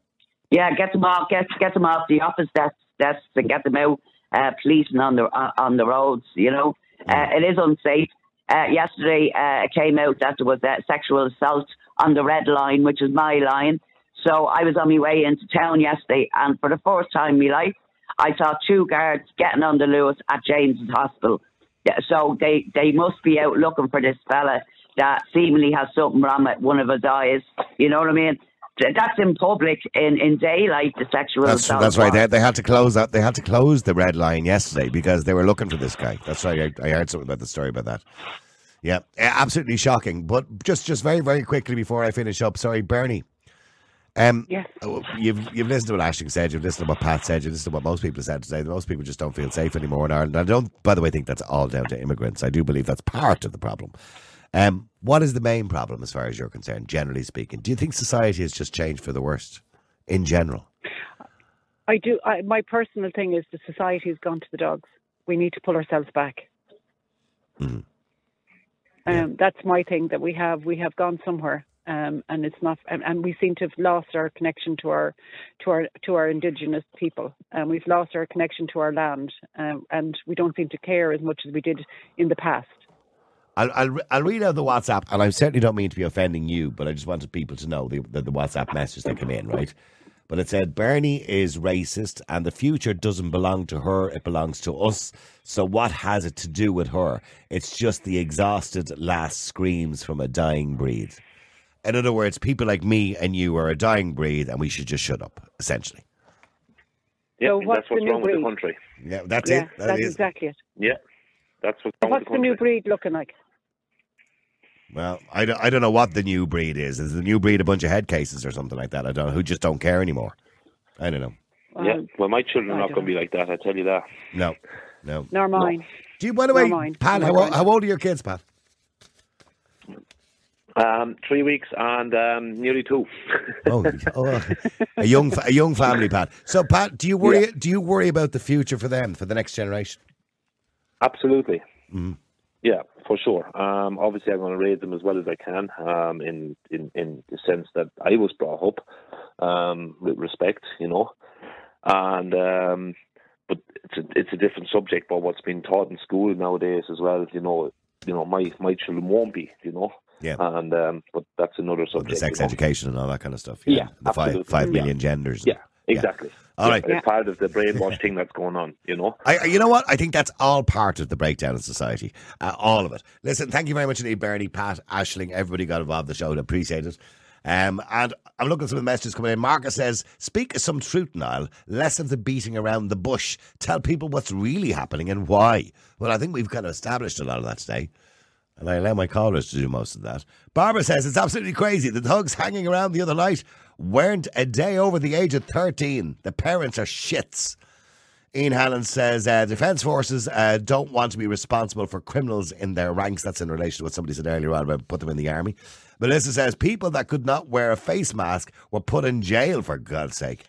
Yeah, get them off, get get them off the office desks, desks and get them out uh, policing on the uh, on the roads. You know, uh, it is unsafe. Uh, yesterday, uh, came out that there was uh, sexual assault on the red line, which is my line. So I was on my way into town yesterday, and for the first time in my life, I saw two guards getting on the Luas at James's Hospital. So they they must be out looking for this fella that seemingly has something wrong with one of his eyes. You know what I mean? Th- That's in public in, in daylight. The sexual That's assault. that's right. They, they had to close that. They had to close the red line yesterday because they were looking for this guy. That's right. I, I heard something about the story about that. Yeah, absolutely shocking. But just just very very quickly before I finish up, sorry, Bernie. Um, Yes. oh, You've you've listened to what Ashling said. You've listened to what Pat said. You've listened to what most people said today. Most people just don't feel safe anymore in Ireland. I don't, by the way, think that's all down to immigrants. I do believe that's part of the problem. Um, what is the main problem as far as you're concerned, generally speaking? Do you think society has just changed for the worst in general? I do. I, my personal thing is the society has gone to the dogs. We need to pull ourselves back. Um, that's my thing that we have. We have gone somewhere, um, and it's not. And, and we seem to have lost our connection to our, to our, to our indigenous people, and we've lost our connection to our land, um, and we don't seem to care as much as we did in the past. I'll, I'll, I'll read out the WhatsApp, and I certainly don't mean to be offending you, but I just wanted people to know the, the, the WhatsApp message that came in, right? But it said, Bernie is racist, and the future doesn't belong to her, it belongs to us. So what has it to do with her? It's just the exhausted last screams from a dying breed. In other words, people like me and you are a dying breed, and we should just shut up, essentially. Yeah, So what's that's what's the new wrong with breed? the country. Yeah, that's yeah, it. That that's is. exactly it. Yeah, that's what's wrong What's with the country. What's the new breed looking like? Well, I don't, I don't know what the new breed is. Is the new breed a bunch of head cases or something like that? I don't know. Who just don't care anymore. I don't know. yeah, well, my children are not going to be like that. I tell you that. No, no. Nor mine. Do you, by the Nor way, mine. Pat, how, how old are your kids, Pat? Um, three weeks and um, nearly two. Oh, oh, a young a young family, Pat. So, Pat, do you worry? Do you worry about the future for them, for the next generation? Absolutely. Mhm. Yeah, for sure. Um, obviously, I'm going to raise them as well as I can. Um, in in in the sense that I was brought up um, with respect, you know, and um, but it's a it's a different subject. But what's been taught in school nowadays as well, you know, you know, my my children won't be, you know. Yeah. And um, but that's another subject. The subject. sex you know. education and all that kind of stuff. Yeah, the five absolutely. five Yeah. genders. Yeah, exactly. All right. It's part of the brainwash thing that's going on, you know. I, you know what? I think that's all part of the breakdown of society. Uh, all of it. Listen, thank you very much indeed, Bernie, Pat, Ashling, everybody got involved in the show. I appreciate it. Um, and I'm looking at some of the messages coming in. Marcus says, Speak some truth, Niall. Less of the beating around the bush. Tell people what's really happening and why. Well, I think we've kind of established a lot of that today. And I allow my callers to do most of that. Barbara says, It's absolutely crazy. The thugs hanging around the other night weren't a day over the age of 13. The parents are shits. Ian Hannon says uh, Defence Forces uh, don't want to be responsible for criminals in their ranks. That's in relation to what somebody said earlier on about put them in the army. Melissa says people that could not wear a face mask were put in jail for God's sake.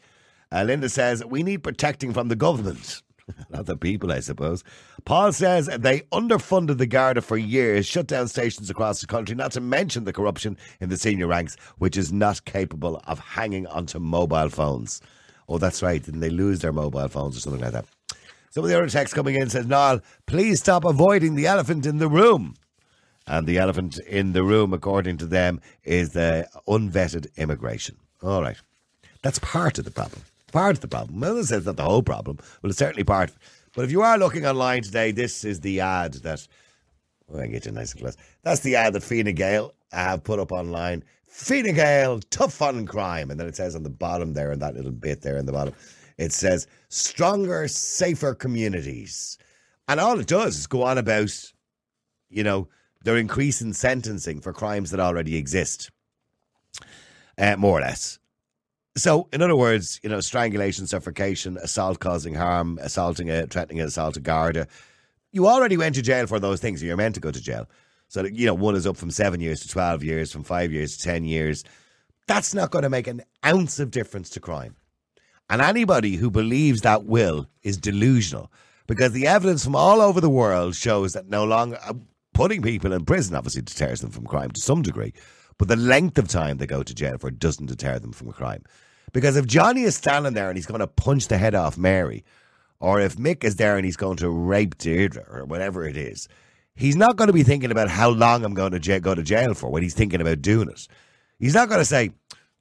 Uh, Linda says we need protecting from the government. Not the people, I suppose. Paul says they underfunded the Garda for years, shut down stations across the country, not to mention the corruption in the senior ranks, which is not capable of hanging onto mobile phones. Oh, that's right. Didn't they lose their mobile phones or something like that? Some of the other text coming in says, Niall, please stop avoiding the elephant in the room. And the elephant in the room, according to them, is the unvetted immigration. All right. That's part of the problem. Part of the problem. Well, it says not the whole problem. Well, it's certainly part. But if you are looking online today, this is the ad that. Oh, I get you nice and close. That's the ad that Fine Gael have put up online. Fine Gael, tough on crime. And then it says on the bottom there, in that little bit there in the bottom, it says stronger, safer communities. And all it does is go on about, you know, they're increasing sentencing for crimes that already exist, uh, more or less. So, in other words, you know, strangulation, suffocation, assault causing harm, assaulting a, threatening assault a guard. You already went to jail for those things. You're meant to go to jail. So, you know, one is up from seven years to 12 years, from five years to 10 years. That's not going to make an ounce of difference to crime. And anybody who believes that will is delusional because the evidence from all over the world shows that no longer uh, putting people in prison obviously deters them from crime to some degree, but the length of time they go to jail for doesn't deter them from a crime. Because if Johnny is standing there and he's going to punch the head off Mary, or if Mick is there and he's going to rape Deirdre or whatever it is, he's not going to be thinking about how long I'm going to j- go to jail for when he's thinking about doing it. He's not going to say,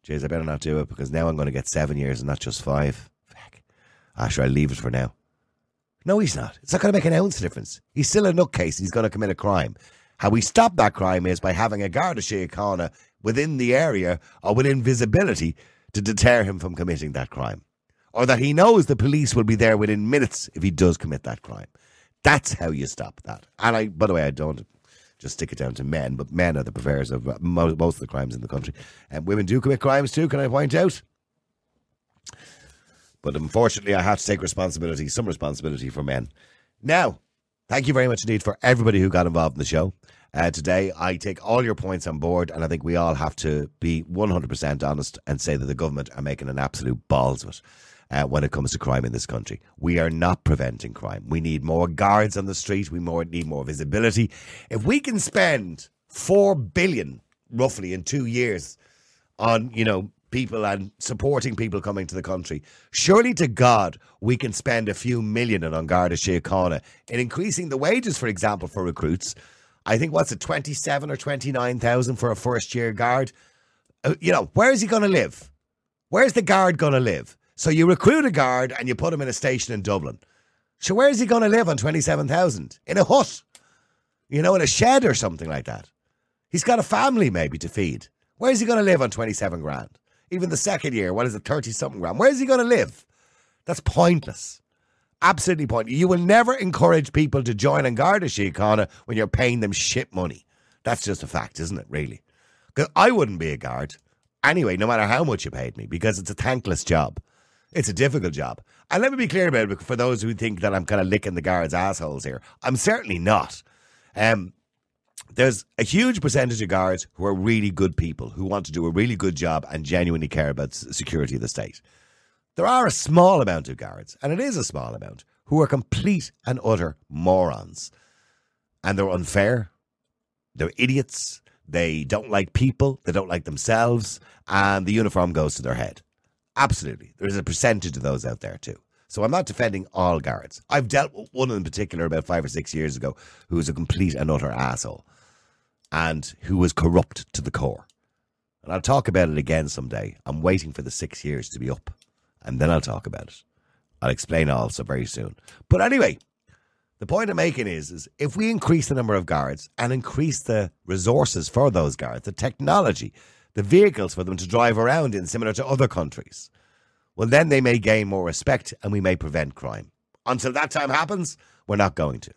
"Jeez, I better not do it because now I'm going to get seven years and not just five. Fuck. Ah, sure, I'll leave it for now. No, he's not. It's not going to make an ounce of difference. He's still a nutcase. He's going to commit a crime. How we stop that crime is by having a Garda Síochána within the area or within visibility to deter him from committing that crime. Or that he knows the police will be there within minutes if he does commit that crime. That's how you stop that. And I, by the way, I don't just stick it down to men, but men are the purveyors of uh, most of the crimes in the country. And women do commit crimes too, can I point out? But unfortunately, I have to take responsibility, some responsibility for men. Now, thank you very much indeed for everybody who got involved in the show. Uh, today, I take all your points on board, and I think we all have to be 100% honest and say that the government are making an absolute balls of it. Uh, when it comes to crime in this country. We are not preventing crime. We need more guards on the street. We more need more visibility. If we can spend four billion roughly in two years on, you know, people and supporting people coming to the country. Surely to God, we can spend a few million on Garda Síochána in increasing the wages, for example, for recruits. I think what's it, twenty seven or twenty nine thousand for a first year guard. Uh, you know, where is he going to live? Where's the guard going to live? So you recruit a guard and you put him in a station in Dublin. So where is he going to live on twenty seven thousand? In a hut, you know, in a shed or something like that. He's got a family maybe to feed. Where is he going to live on twenty seven grand? Even the second year, what is it, 30 something grand? Where is he going to live? That's pointless. Absolutely pointless. You will never encourage people to join in Garda Síochána when you're paying them shit money. That's just a fact, isn't it, really? Because I wouldn't be a guard anyway, no matter how much you paid me, because it's a thankless job. It's a difficult job. And let me be clear about it for those who think that I'm kind of licking the guards' assholes here. I'm certainly not. Um, there's a huge percentage of guards who are really good people who want to do a really good job and genuinely care about security of the state. There are a small amount of guards, and it is a small amount, who are complete and utter morons. And they're unfair. They're idiots. They don't like people. They don't like themselves. And the uniform goes to their head. Absolutely. There's a percentage of those out there too. So I'm not defending all guards. I've dealt with one in particular about five or six years ago who was a complete and utter asshole and who was corrupt to the core. And I'll talk about it again someday. I'm waiting for the six years to be up, and then I'll talk about it. I'll explain also very soon. But anyway, the point I'm making is, is if we increase the number of guards and increase the resources for those guards, the technology, the vehicles for them to drive around in, similar to other countries, well, then they may gain more respect and we may prevent crime. Until that time happens, we're not going to.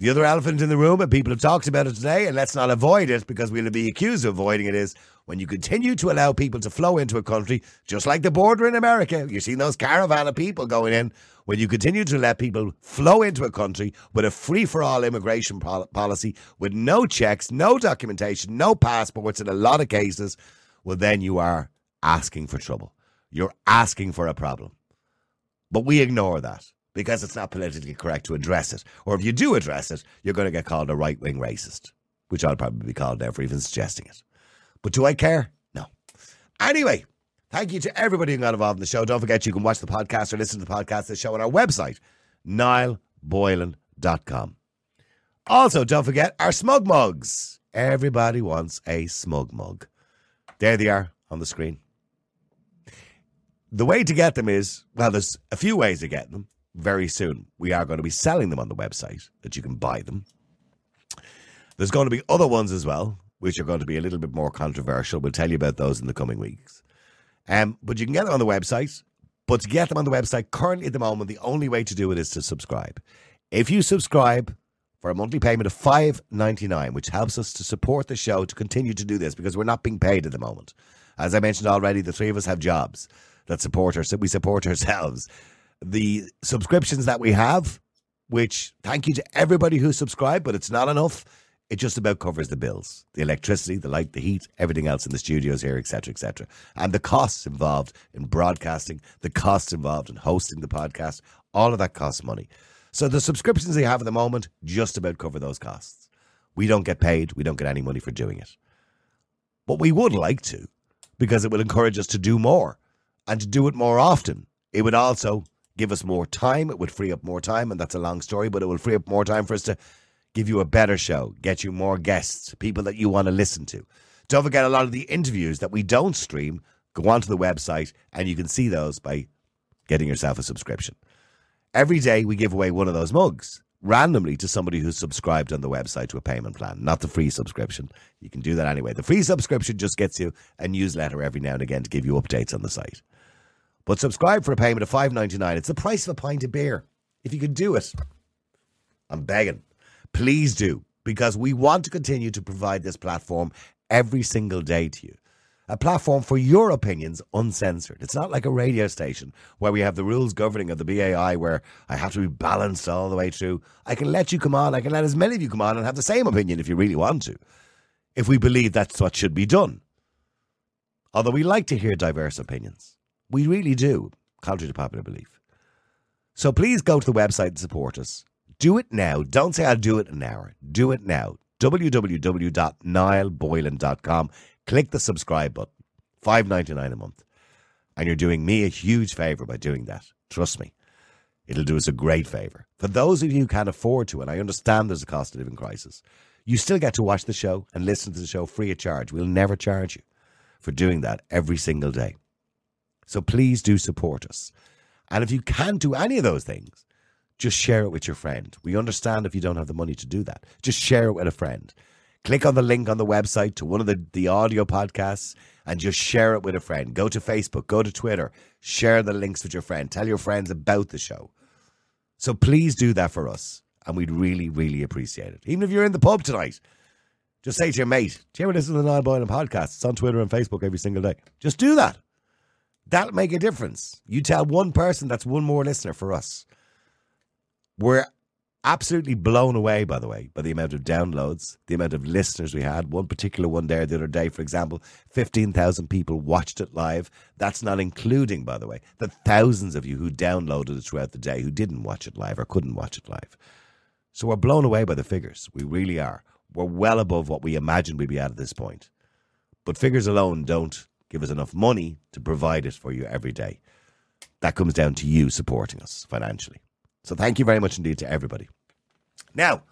The other elephant in the room, and people have talked about it today, and let's not avoid it because we'll be accused of avoiding it, is when you continue to allow people to flow into a country, just like the border in America. You've seen those caravan of people going in. When you continue to let people flow into a country with a free for all immigration pol- policy, with no checks, no documentation, no passports in a lot of cases, well, then you are asking for trouble. You're asking for a problem. But we ignore that because it's not politically correct to address it. Or if you do address it, you're going to get called a right wing racist, which I'll probably be called now for even suggesting it. But do I care? No. Anyway, thank you to everybody who got involved in the show. Don't forget you can watch the podcast or listen to the podcast of the show on our website, niallboylan.com. Also, don't forget our smug mugs. Everybody wants a smug mug. There they are on the screen. The way to get them is well, there's a few ways of getting them very soon. We are going to be selling them on the website that you can buy them. There's going to be other ones as well, which are going to be a little bit more controversial. We'll tell you about those in the coming weeks. Um, but you can get them on the website. But to get them on the website, currently at the moment, the only way to do it is to subscribe. If you subscribe for a monthly payment of five ninety nine, which helps us to support the show to continue to do this because we're not being paid at the moment. As I mentioned already, the three of us have jobs that support us, we support ourselves. The subscriptions that we have, which thank you to everybody who subscribed, but it's not enough. It just about covers the bills, the electricity, the light, the heat, everything else in the studios here, etc., etc. And the costs involved in broadcasting, the costs involved in hosting the podcast, all of that costs money. So the subscriptions they have at the moment just about cover those costs. We don't get paid, we don't get any money for doing it. But we would like to, because it will encourage us to do more and to do it more often. It would also give us more time. It would free up more time, and that's a long story, but it will free up more time for us to give you a better show, get you more guests, people that you want to listen to. Don't forget a lot of the interviews that we don't stream. Go onto the website and you can see those by getting yourself a subscription. Every day we give away one of those mugs randomly to somebody who's subscribed on the website to a payment plan, not the free subscription. You can do that anyway. The free subscription just gets you a newsletter every now and again to give you updates on the site. But subscribe for a payment of five ninety nine. It's the price of a pint of beer. If you can do it, I'm begging. Please do, because we want to continue to provide this platform every single day to you. A platform for your opinions uncensored. It's not like a radio station where we have the rules governing of the BAI where I have to be balanced all the way through. I can let you come on, I can let as many of you come on and have the same opinion if you really want to, if we believe that's what should be done. Although we like to hear diverse opinions. We really do, contrary to popular belief. So please go to the website and support us. Do it now. Don't say I'll do it in an hour. Do it now. www.niallboylan.com. Click the subscribe button. Five ninety nine a month. And you're doing me a huge favour by doing that. Trust me. It'll do us a great favour. For those of you who can't afford to, and I understand there's a cost of living crisis, you still get to watch the show and listen to the show free of charge. We'll never charge you for doing that every single day. So please do support us. And if you can't do any of those things, just share it with your friend. We understand if you don't have the money to do that. Just share it with a friend. Click on the link on the website to one of the, the audio podcasts and just share it with a friend. Go to Facebook, go to Twitter, share the links with your friend. Tell your friends about the show. So please do that for us. And we'd really, really appreciate it. Even if you're in the pub tonight, just say to your mate, Do you ever listen to the Niall Boylan podcast? It's on Twitter and Facebook every single day. Just do that. That'll make a difference. You tell one person, that's one more listener for us. We're absolutely blown away, by the way, by the amount of downloads, the amount of listeners we had. One particular one there the other day, for example, 15,000 people watched it live. That's not including, by the way, the thousands of you who downloaded it throughout the day who didn't watch it live or couldn't watch it live. So we're blown away by the figures. We really are. We're well above what we imagined we'd be at at this point. But figures alone don't give us enough money to provide it for you every day. That comes down to you supporting us financially. So thank you very much indeed to everybody. Now,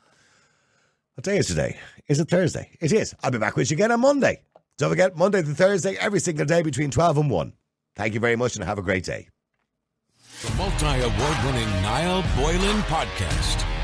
what day is today? Is it Thursday? It is. I'll be back with you again on Monday. Don't forget, Monday to Thursday, every single day between 12 and 1. Thank you very much and have a great day. The multi award winning Niall Boylan Podcast